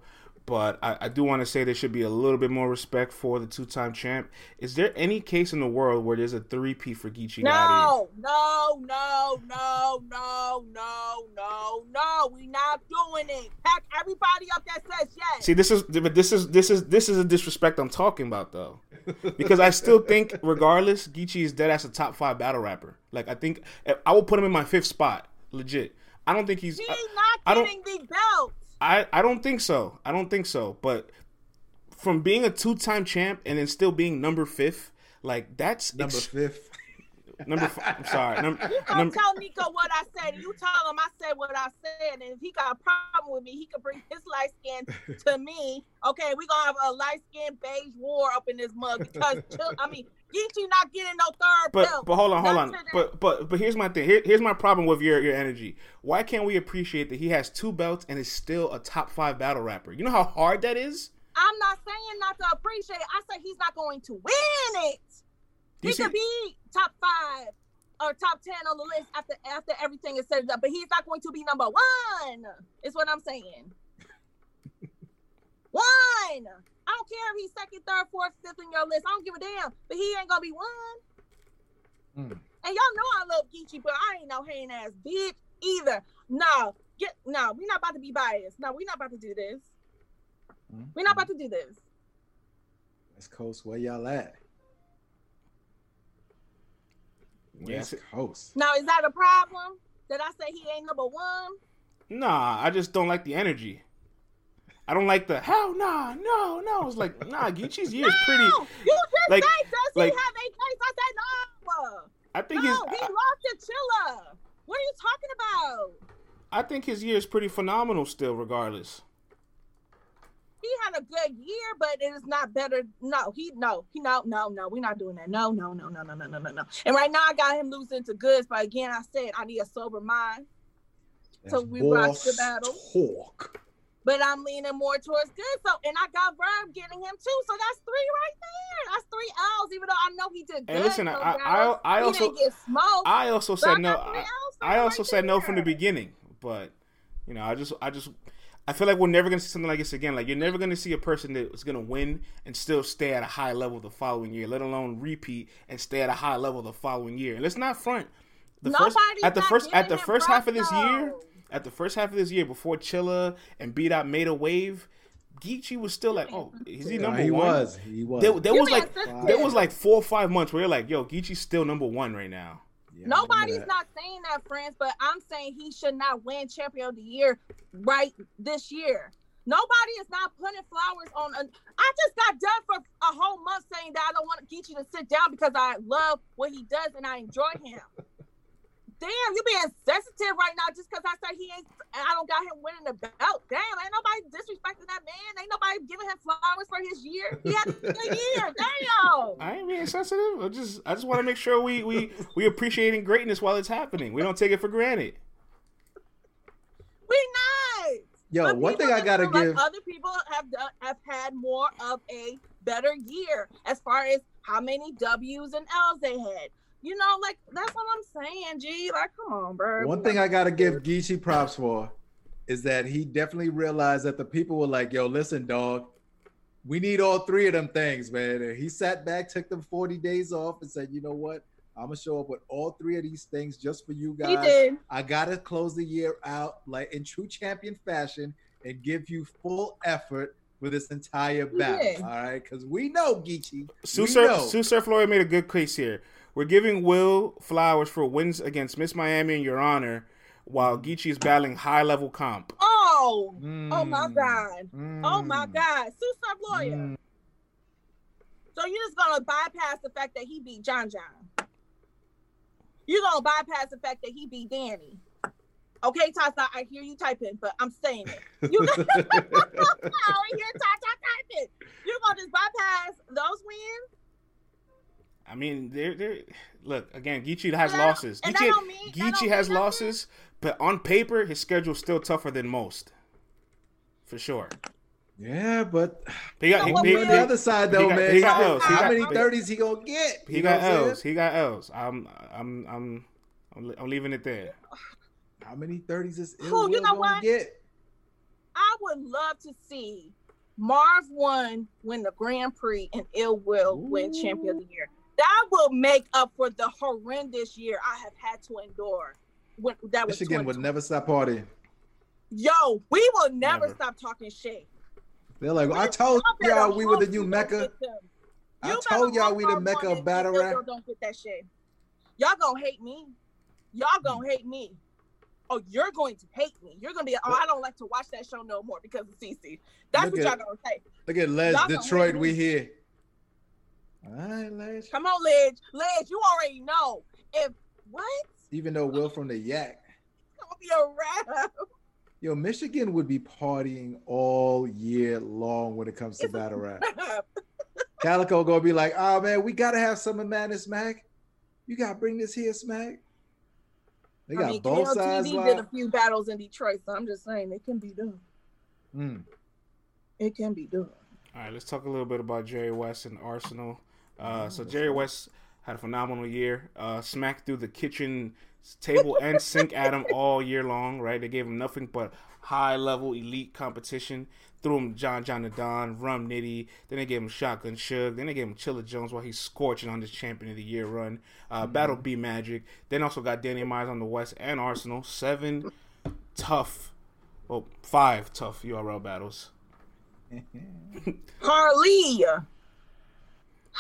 but I, I do want to say there should be a little bit more respect for the two-time champ. Is there any case in the world where there's a three-P for Geechee No, no, no, no, no, no, no, no. We not doing it. Pack everybody up that says yes. See, this is but this is this is this is a disrespect I'm talking about though, because I still think regardless, Geechee is dead as a top five battle rapper. Like I think I will put him in my fifth spot, legit. I don't think he's. He's I, not I don't- getting the belt. I, I don't think so. I don't think so. But from being a two time champ and then still being number fifth, like that's Number ex- fifth. Number. F- I'm sorry. Number, You gonna number, tell Nico what I said, you tell him I said what I said, and if he got a problem with me, he could bring his light skin to me. Okay, we gonna have a light skin beige war up in this mug because I mean, Geechee not getting no third but belt. but hold on, hold on. But but but here's my thing. Here, here's my problem with your your energy. Why can't we appreciate that he has two belts and is still a top five battle rapper? You know how hard that is. I'm not saying not to appreciate it. I say he's not going to win it. He see? could be top five or top ten on the list after after everything is set up, but he's not going to be number one. Is what I'm saying. one. I don't care if he's second, third, fourth, fifth in your list. I don't give a damn. But he ain't gonna be one. Mm. And y'all know I love Geechee, but I ain't no hating ass bitch either. No, get no. We're not about to be biased. No, we're not about to do this. We're not about to do this. West Coast, where y'all at? Yes. West Coast. Now, is that a problem? That I say he ain't number one? Nah, I just don't like the energy. I don't like the hell nah, no, no. It's like nah, Geechee's year is pretty. No, you just like- said, does like- he have a case? I said no. I think No, his he I, lost to Chilla. What are you talking about? I think his year is pretty phenomenal still, regardless. He had a good year, but it is not better. No, he no, he no, no, no. We're not doing that. No, no, no, no, no, no, no, no, no. And right now, I got him losing to Goodz. But again, I said I need a sober mind. So we watch the battle. Talk. But I'm leaning more towards good. So, and I got Verb getting him too. So that's three right there. That's three L's. Even though I know he did good. And listen, in I- those I- battles. I he also- didn't get smoked. I also but said no. I, I also right said no from the beginning, but you know, I just, I just, I feel like we're never gonna see something like this again. Like you're never gonna see a person that is gonna win and still stay at a high level the following year, let alone repeat and stay at a high level the following year. And let's not front. The first at the first at the first half of this props, year, at the first half of this year, before Chilla and B Dot made a wave, Geechee was still like, oh, is he Yeah, number he one? was. He was. There, there was like sensitive. there was like four or five months where you're like, yo, Geechee's still number one right now. Yeah, Nobody's not saying that, friends, but I'm saying he should not win champion of the year right this year. Nobody is not putting flowers on. A, I just got done for a whole month saying that I don't want Geechee to sit down because I love what he does and I enjoy him. Damn, you being sensitive right now just because I say he ain't. I don't got him winning the belt. Damn, ain't nobody disrespecting that man. Ain't nobody giving him flowers for his year. He had a good year. Damn. I ain't being sensitive. I just I just want to make sure we we we appreciating greatness while it's happening. We don't take it for granted. We not. Yo, But one thing I gotta like give. other people have done, have had more of a better year as far as how many W's and L's they had. You know, like that's what I'm saying, G. Like, come on, bro. One thing I gotta give Geechee props for is that he definitely realized that the people were like, "Yo, listen, dog, we need all three of them things, man." And he sat back, took them forty days off, and said, "You know what? I'm gonna show up with all three of these things just for you he guys. did. I gotta close the year out like in true champion fashion and give you full effort for this entire battle. did. All right, because we know Geechee. Sue we Surf. Sue Surf Floyd made a good case here. We're giving Will flowers for wins against Miss Miami and Your Honor, while Geechee is battling high level comp. Oh, oh my Mm, God. Oh my mm, God. Sue lawyer. mm. So you're just gonna bypass the fact that he beat John John. You're gonna bypass the fact that he beat Danny. Okay, Tata, I hear you typing, but I'm saying it. You I hear Tata typing. You're gonna just bypass those wins? I mean, they're, they're look again. Geechee has And losses. and that Geechee, mean- Geechee has nothing. losses, but on paper, his schedule's still tougher than most, for sure. Yeah, but He got he, what, he- on Will? the he- other side he though, got- man, he got L's. He how got- many thirties he gonna get? he You got what L's. He got L's. I'm I'm I'm I'm, I'm leaving it there. How many thirties is Ill Who, you Will know gonna what? get? I would love to see Marv Won win the Grand Prix and Ill Will win Champion of the Year. That will make up for the horrendous year I have had to endure. When that was Michigan would never stop partying. Yo, we will never, Never. stop talking shit. They're like, I told y'all we were the new Mecca. I told y'all we the Mecca of battle rap. Don't get that shit. Y'all gonna hate me. Y'all gonna hate me. oh, you're going to hate me. You're gonna be, oh, I don't like to watch that show no more because of CC. That's Look what at- y'all gonna say. Look at Les, Y'all Detroit. We here. All right, Les. Come on, Lidge. Lidge, you already know. If what? Even though Will from the Yak, It's gonna be a wrap. yo, Michigan would be partying all year long when it comes to It's battle rap. wrap. Calico gonna be like, oh man, we gotta have some of Madness Mac. You gotta bring this here, Smack. They got I mean, both sides KLTV did a few battles in Detroit, so I'm just saying it can be done. Mm. It can be done. All right, let's talk a little bit about Jerry West and Arsenal. Uh, Oh, so Jerry. West had a phenomenal year. Uh, smacked through the kitchen table and sink at him all year long. Right, they gave him nothing but high level elite competition. Threw him John John the Don, Rum Nitty. Then they gave him Shotgun Shug. Then they gave him Chilla Jones while he's scorching on this Champion of the Year run. Uh, Battle B Magic. Then also got Danny Myers on the West and Arsenal. Seven tough, well, five tough URL battles. Carly.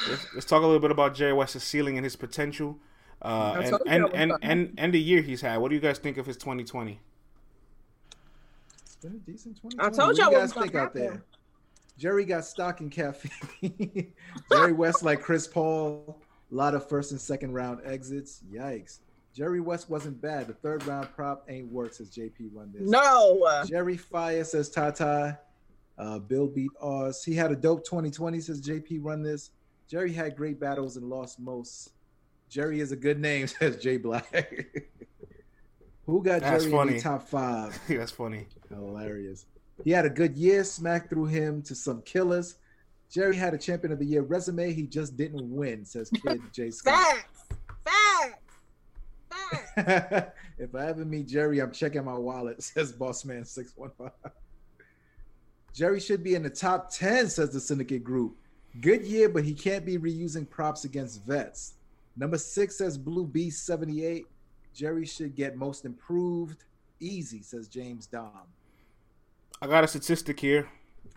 Let's, let's talk a little bit about Jerry West's ceiling and his potential, uh, I and told you I and and, and and the year he's had. What do you guys think of his 2020? It's been a decent 20. I told what y'all do you guys think out there. Jerry got stock in caffeine. Jerry West like Chris Paul. A lot of first and second round exits. Yikes. Jerry West wasn't bad. The third round prop ain't work, says JP run this. No. Jerry Fire says Tata. Uh, Bill beat Oz. He had a dope 2020, says JP run this. Jerry had great battles and lost most. Jerry is a good name, says Jay Black. Who got That's Jerry in the top five? That's funny. Hilarious. He had a good year, smacked through him to some killers. Jerry had a champion of the year resume. He just didn't win, says Kid J. Scott. Facts. Facts. Facts. if I ever meet Jerry, I'm checking my wallet, says Bossman615. Jerry should be in the top 10, says the Syndicate Group. Good year, but he can't be reusing props against vets. Number six says Blue Beast 78. Jerry should get most improved. Easy, says James Dom. I got a statistic here.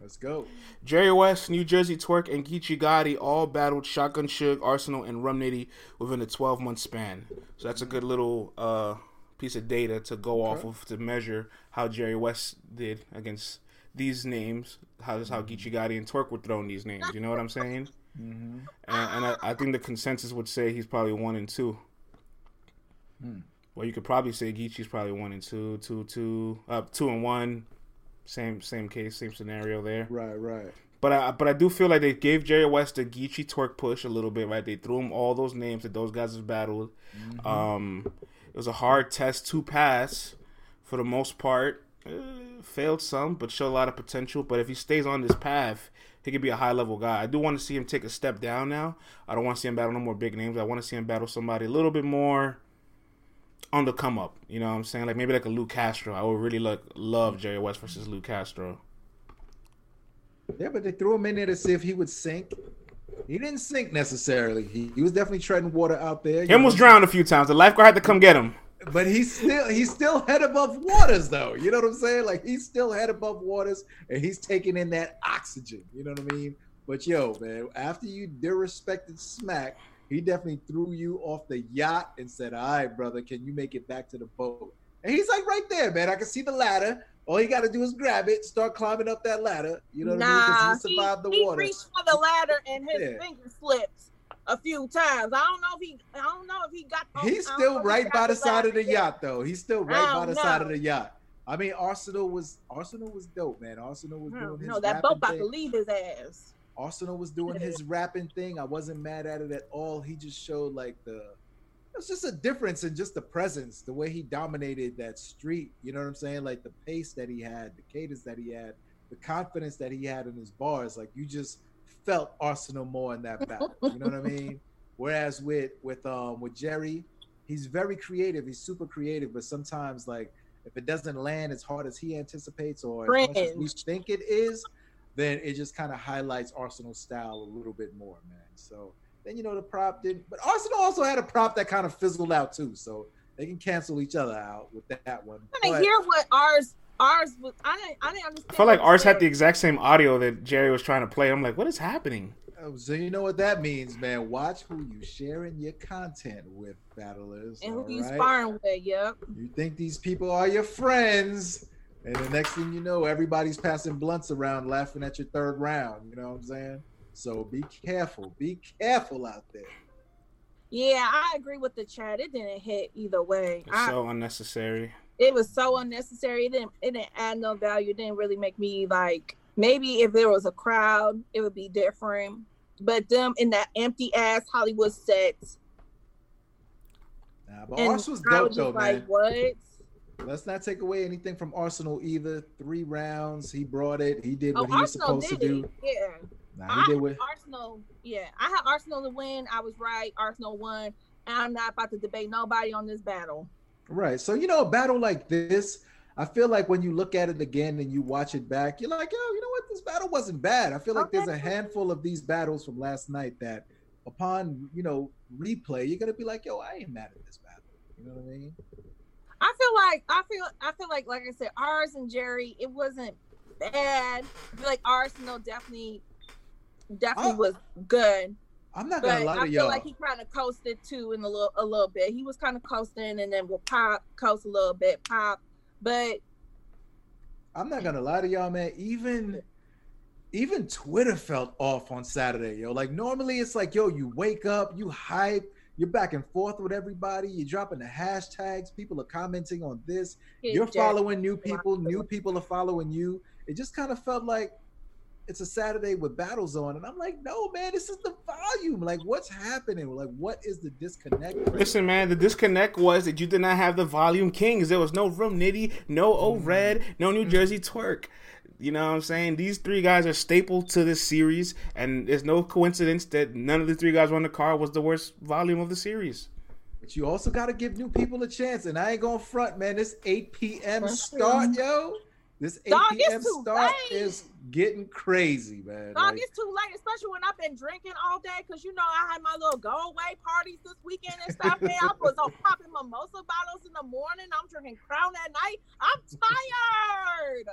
Let's go. Jerry West, New Jersey Twerk, and Geechee Gotti all battled Shotgun Shug, Arsenal, and Rum Nitty within a 12 month span. So that's a good little uh, piece of data to go off of to measure how Jerry West did against these names. How that's how Geechee Gotti and Twerk were throwing these names. You know what I'm saying? Mm-hmm. And, and I, I think the consensus would say he's probably one and two. Hmm. Well, you could probably say Geechee's probably one and two, two, two, uh, two and one. Same, same case, same scenario there. Right, right. But I, but I do feel like they gave Jerry West a Geechee twerk push a little bit, right? They threw him all those names that those guys have battled. Mm-hmm. Um, it was a hard test to pass for the most part. Uh, failed some, but showed a lot of potential. But if he stays on this path, he could be a high level guy. I do want to see him take a step down now. I don't want to see him battle no more big names. I want to see him battle somebody a little bit more on the come up. You know what I'm saying? Like maybe like a Luke Castro. I would really like love Jerry West versus Luke Castro. Yeah, but they threw him in there to see if he would sink. He didn't sink necessarily. He, he was definitely treading water out there. He you almost drowned a few times. The lifeguard had to come get him. But he's still he's still head above waters though. You know what I'm saying? Like he's still head above waters and he's taking in that oxygen. You know what I mean? But yo, man, after you disrespected Smack, he definitely threw you off the yacht and said, "All right, brother, can you make it back to the boat?" And he's like right there, man. I can see the ladder. All you got to do is grab it, start climbing up that ladder. You know what I mean? Nah, Because he, survived the he water. reached for the ladder and his Yeah. finger slipped a few times. I don't know if he. I don't know if he got. He's know still if he right by the side of the ladder. yacht, though. He's still right by the don't side of the yacht. I mean, Arsenal was Arsenal was dope, man. Arsenal was hmm, doing don't his know that boat about to thing. leave his ass. Arsenal was doing his rapping thing. I wasn't mad at it at all. He just showed like the it's just a difference in just the presence, the way he dominated that street. You know what I'm saying? Like the pace that he had, the cadence that he had, the confidence that he had in his bars. Like you just felt Arsenal more in that battle. You know what I mean? Whereas with with um with Jerry, he's very creative. He's super creative, but sometimes like if it doesn't land as hard as he anticipates or as we think it is, then it just kind of highlights Arsenal's style a little bit more, man. So then you know the prop didn't, but Arsenal also had a prop that kind of fizzled out too, so they can cancel each other out with that one. I didn't But- hear what ours ours was. I didn't. I didn't understand. I felt like ours had the exact same audio that Jerry was trying to play. I'm like, what is happening? Oh, so you know what that means, man. Watch who you sharing your content with, battlers. And who all you right? sparring with, yep. You think these people are your friends, and the next thing you know, everybody's passing blunts around, laughing at your third round. You know what I'm saying? So be careful. Be careful out there. Yeah, I agree with the chat. It didn't hit either way. It's I, so unnecessary. It was so unnecessary. It didn't it didn't add no value. It didn't really make me like maybe if there was a crowd, it would be different. But them in that empty ass Hollywood set, Nah, but and Arsenal's dope though, like, man. what? Let's not take away anything from Arsenal either. Three rounds, he brought it. He did Oh, what he was Arsenal supposed to do. it. Yeah. Nah, I he did what. Arsenal, yeah. I had Arsenal to win. I was right. Arsenal won. And I'm not about to debate nobody on this battle. Right. So you know, a battle like this, I feel like when you look at it again and you watch it back, you're like, yo, you know what? This battle wasn't bad. I feel like there's a handful of these battles from last night that, upon you know replay, you're gonna be like, yo, I ain't mad at this battle. You know what I mean? I feel like I feel I feel like like I said, ours and Jerry, it wasn't bad. I feel like Arsenal definitely definitely I- was good. I'm not gonna But lie I to feel y'all. like he kind of coasted too in a little a little bit. He was kind of coasting and then will pop, coast a little bit, pop. But I'm not gonna lie to y'all, man. Even even Twitter felt off on Saturday, yo. Like normally it's like, yo, you wake up, you hype, you're back and forth with everybody, you're dropping the hashtags, people are commenting on this, you're following new people, new people are following you. It just kind of felt like it's a Saturday with battles on, and I'm like, no, man, this is the volume. Like, what's happening? Like, what is the disconnect? right Listen, man, the disconnect was that you did not have the volume kings. There was no Rum Nitty, no O mm-hmm. Red, no New Jersey Twerk. You know what I'm saying? These three guys are staple to this series, and there's no coincidence that none of the three guys on the car was the worst volume of the series. But you also got to give new people a chance. And I ain't going to front, man. This 8 p.m. Start, yo. This 8 Dog, p.m. start late. is getting crazy, man. Dog, Like, it's too late, especially when I've been drinking all day. Cause you know I had my little go away parties this weekend and stuff. Man, I was on popping mimosa bottles in the morning. I'm drinking Crown at night. I'm tired.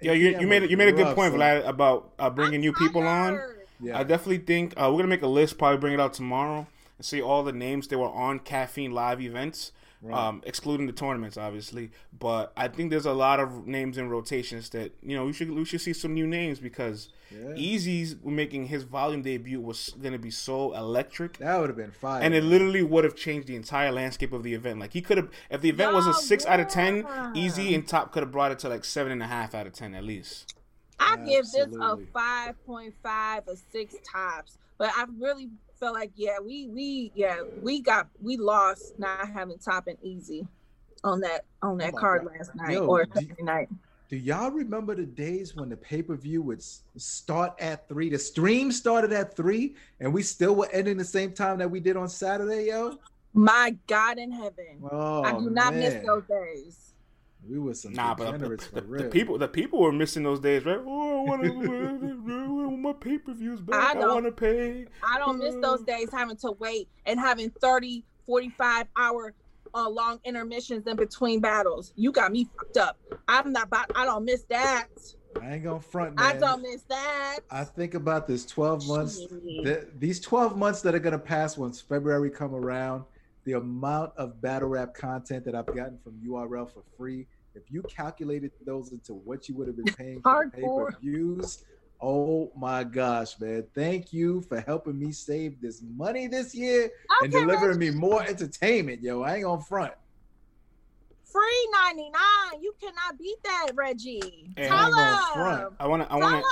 Yeah, you, 8 you made was you made a good rough, point, son. Vlad, about uh, bringing I'm new people on. Yeah. I definitely think uh, we're gonna make a list, probably bring it out tomorrow, and see all the names that were on caffeine live events, Right. um, excluding the tournaments, obviously. But I think there's a lot of names in rotations that you know we should we should see some new names because Yeah. Easy's making his volume debut was gonna be so electric. That would have been fire. And it literally would have changed the entire landscape of the event. Like he could have, if the event was a Yo, six out of ten. Easy and Top could have brought it to like seven and a half out of ten at least. I give this a five point five or six tops, but I really felt like yeah, we we yeah we got we lost not having top and easy on that on that Oh card God. last night Yo, or do- night. Do y'all remember the days when the pay per view would start at three? The stream started at three, and we still were ending the same time that we did on Saturday, yo. My God in heaven, Oh, I do not miss those days. We were some Nah, but the, the, for the real. people the people were missing those days, right? Oh, I want to my pay per views back. I I, don't- want to pay. I don't miss those days having to wait and having 30, 45 hour uh, long intermissions in between battles. You got me fucked up. I'm not about, I don't miss that. I ain't gonna front, man. I don't miss that. I think about this 12 months. Shit. The, these 12 months that are gonna pass once February come around, the amount of battle rap content that I've gotten from URL for free, if you calculated those into what you would have been paying for pay-per-views, oh my gosh, man. Thank you for helping me save this money this year and delivering Reggie. me more entertainment, yo. I ain't gonna front. Free 99. You cannot beat that, Reggie. And Tell I'm front. him. I want to. I want to.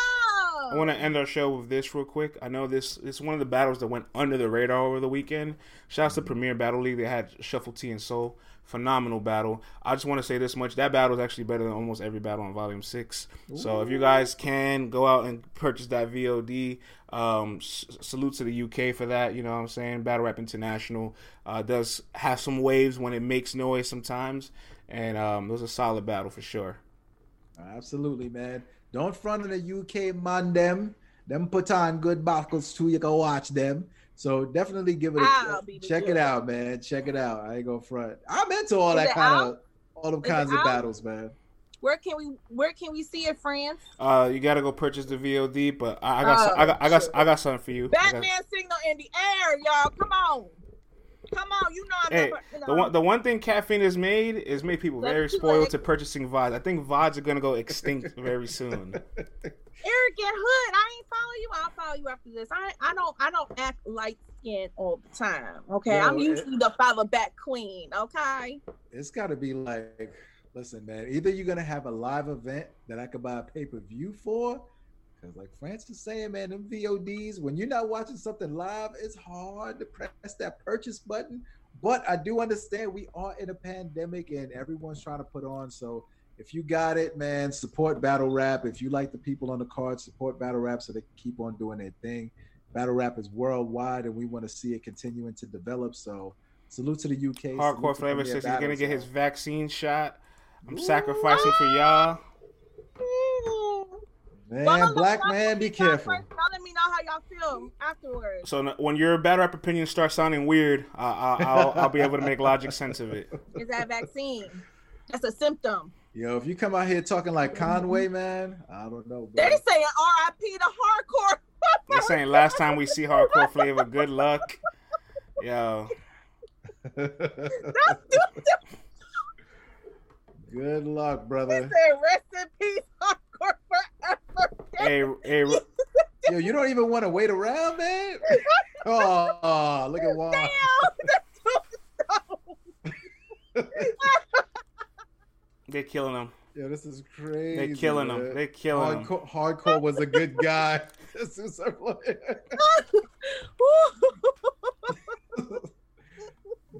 I want to end our show with this real quick. I know this it's one of the battles that went under the radar over the weekend. Shouts to Premier Battle League. They had Shuffle T and Soul. Phenomenal battle. I just want to say this much. That battle is actually better than almost every battle on Volume 6. So if you guys can go out and purchase that VOD, um, s- salute to the UK for that. You know what I'm saying? Battle Rap International uh, does have some waves when it makes noise sometimes. And um, it was a solid battle for sure. Absolutely, man. Don't front on the UK man them. Them put on good battles too. You can watch them. So definitely give it a I'll check it out, man. Check it out. I ain't gonna front. I'm into all Is that kind out? of all them Is kinds of out? battles, man. Where can we where can we see it, friends? Uh, you gotta go purchase the VOD, but I, I got, oh, I got, I got, I got something for you. Batman signal in the air, y'all. Come on. Come on, you know I'm hey, not, you know. the one the one thing caffeine has made is made people very spoiled to purchasing VODs. I think VODs are gonna go extinct very soon. Eric and Hood, I ain't follow you. I'll follow you after this. I I don't I don't act light skinned all the time. Okay, Yo, I'm usually it, the father back queen. Okay, it's got to be like, listen, man. Either you're gonna have a live event that I could buy a pay per view for, because like Francis saying, man, them VODs when you're not watching something live, it's hard to press that purchase button. But I do understand we are in a pandemic and everyone's trying to put on so if you got it, man, support battle rap. If you like the people on the card, support battle rap so they can keep on doing their thing. Battle rap is worldwide, and we want to see it continuing to develop. So, salute to the UK. Hardcore Flavor says he's gonna get his vaccine shot. I'm Ooh. sacrificing for y'all. Man, black man, be careful. Y'all let me know how y'all feel afterwards. So when your bad rap opinions start sounding weird, uh, I'll, I'll be able to make logic sense of it. Is that vaccine? That's a symptom. Yo, if you come out here talking like Conway, man, I don't know. Bro. They saying R.I.P. to hardcore. They're saying last time we see hardcore flavor, good luck. Yo. good luck, brother. He said, "Rest in peace, hardcore forever." Hey, hey. Yo, you don't even want to wait around, man. Oh, look at Juan. Damn, they're killing him. Yeah, this is crazy. They're killing man. him. They're killing hardcore, him. Hardcore was a good guy. this is so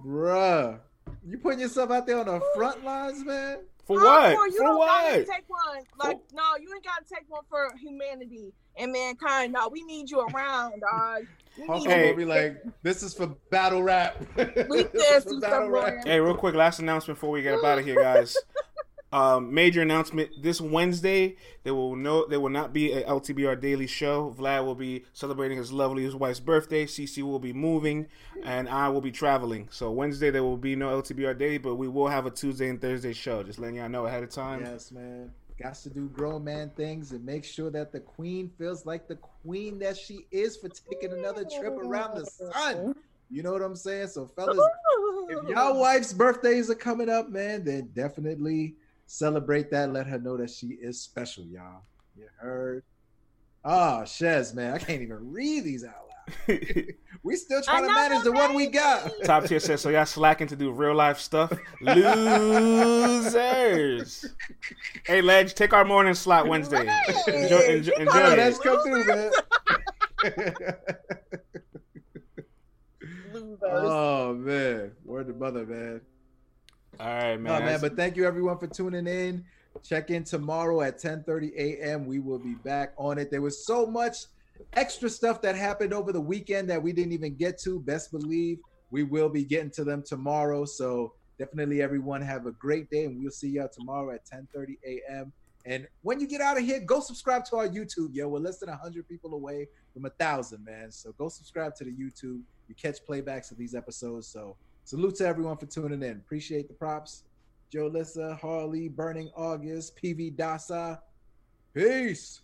Bruh, you putting yourself out there on the front lines, man. For oh, what? Hardcore, you for don't what? Gotta take one. Like, for... no, you ain't gotta take one for humanity and mankind. No, we need you around, dog. Hardcore will be like, this is for battle rap. we this for battle rap. Hey, real quick, last announcement before we get up out of here, guys. Um, major announcement this Wednesday. There will no, there will not be a LTBR daily show. Vlad will be celebrating his lovely his wife's birthday. CC will be moving, and I will be traveling. So Wednesday there will be no LTBR daily, but we will have a Tuesday and Thursday show. Just letting y'all know ahead of time. Yes, man. Got to do grown man things and make sure that the queen feels like the queen that she is for taking another trip around the sun. You know what I'm saying? So, fellas, if y'all wife's birthdays are coming up, man, then definitely celebrate that. Let her know that she is special, y'all. You heard? Ah, oh, Shez, man, I can't even read these out loud. we still trying to manage the one we got. Top tier says so. Y'all slacking to do real life stuff. Losers. hey, Ledge, take our morning slot Wednesday. Enjoy, enjoy, enjoy it. Let's come through, man. oh man, word to mother, man. All right, man. No, man. But thank you everyone for tuning in. Check in tomorrow at 10:30 a.m. We will be back on it. There was so much extra stuff that happened over the weekend that we didn't even get to. Best believe we will be getting to them tomorrow. So definitely everyone have a great day and we'll see y'all tomorrow at 10:30 a.m. And when you get out of here, go subscribe to our YouTube, yo. We're less than 100 people away from a thousand, man. So go subscribe to the YouTube. You catch playbacks of these episodes. So Salute to everyone for tuning in. Appreciate the props. Joe Lissa, Harley, Burning August, PV Dasa. Peace.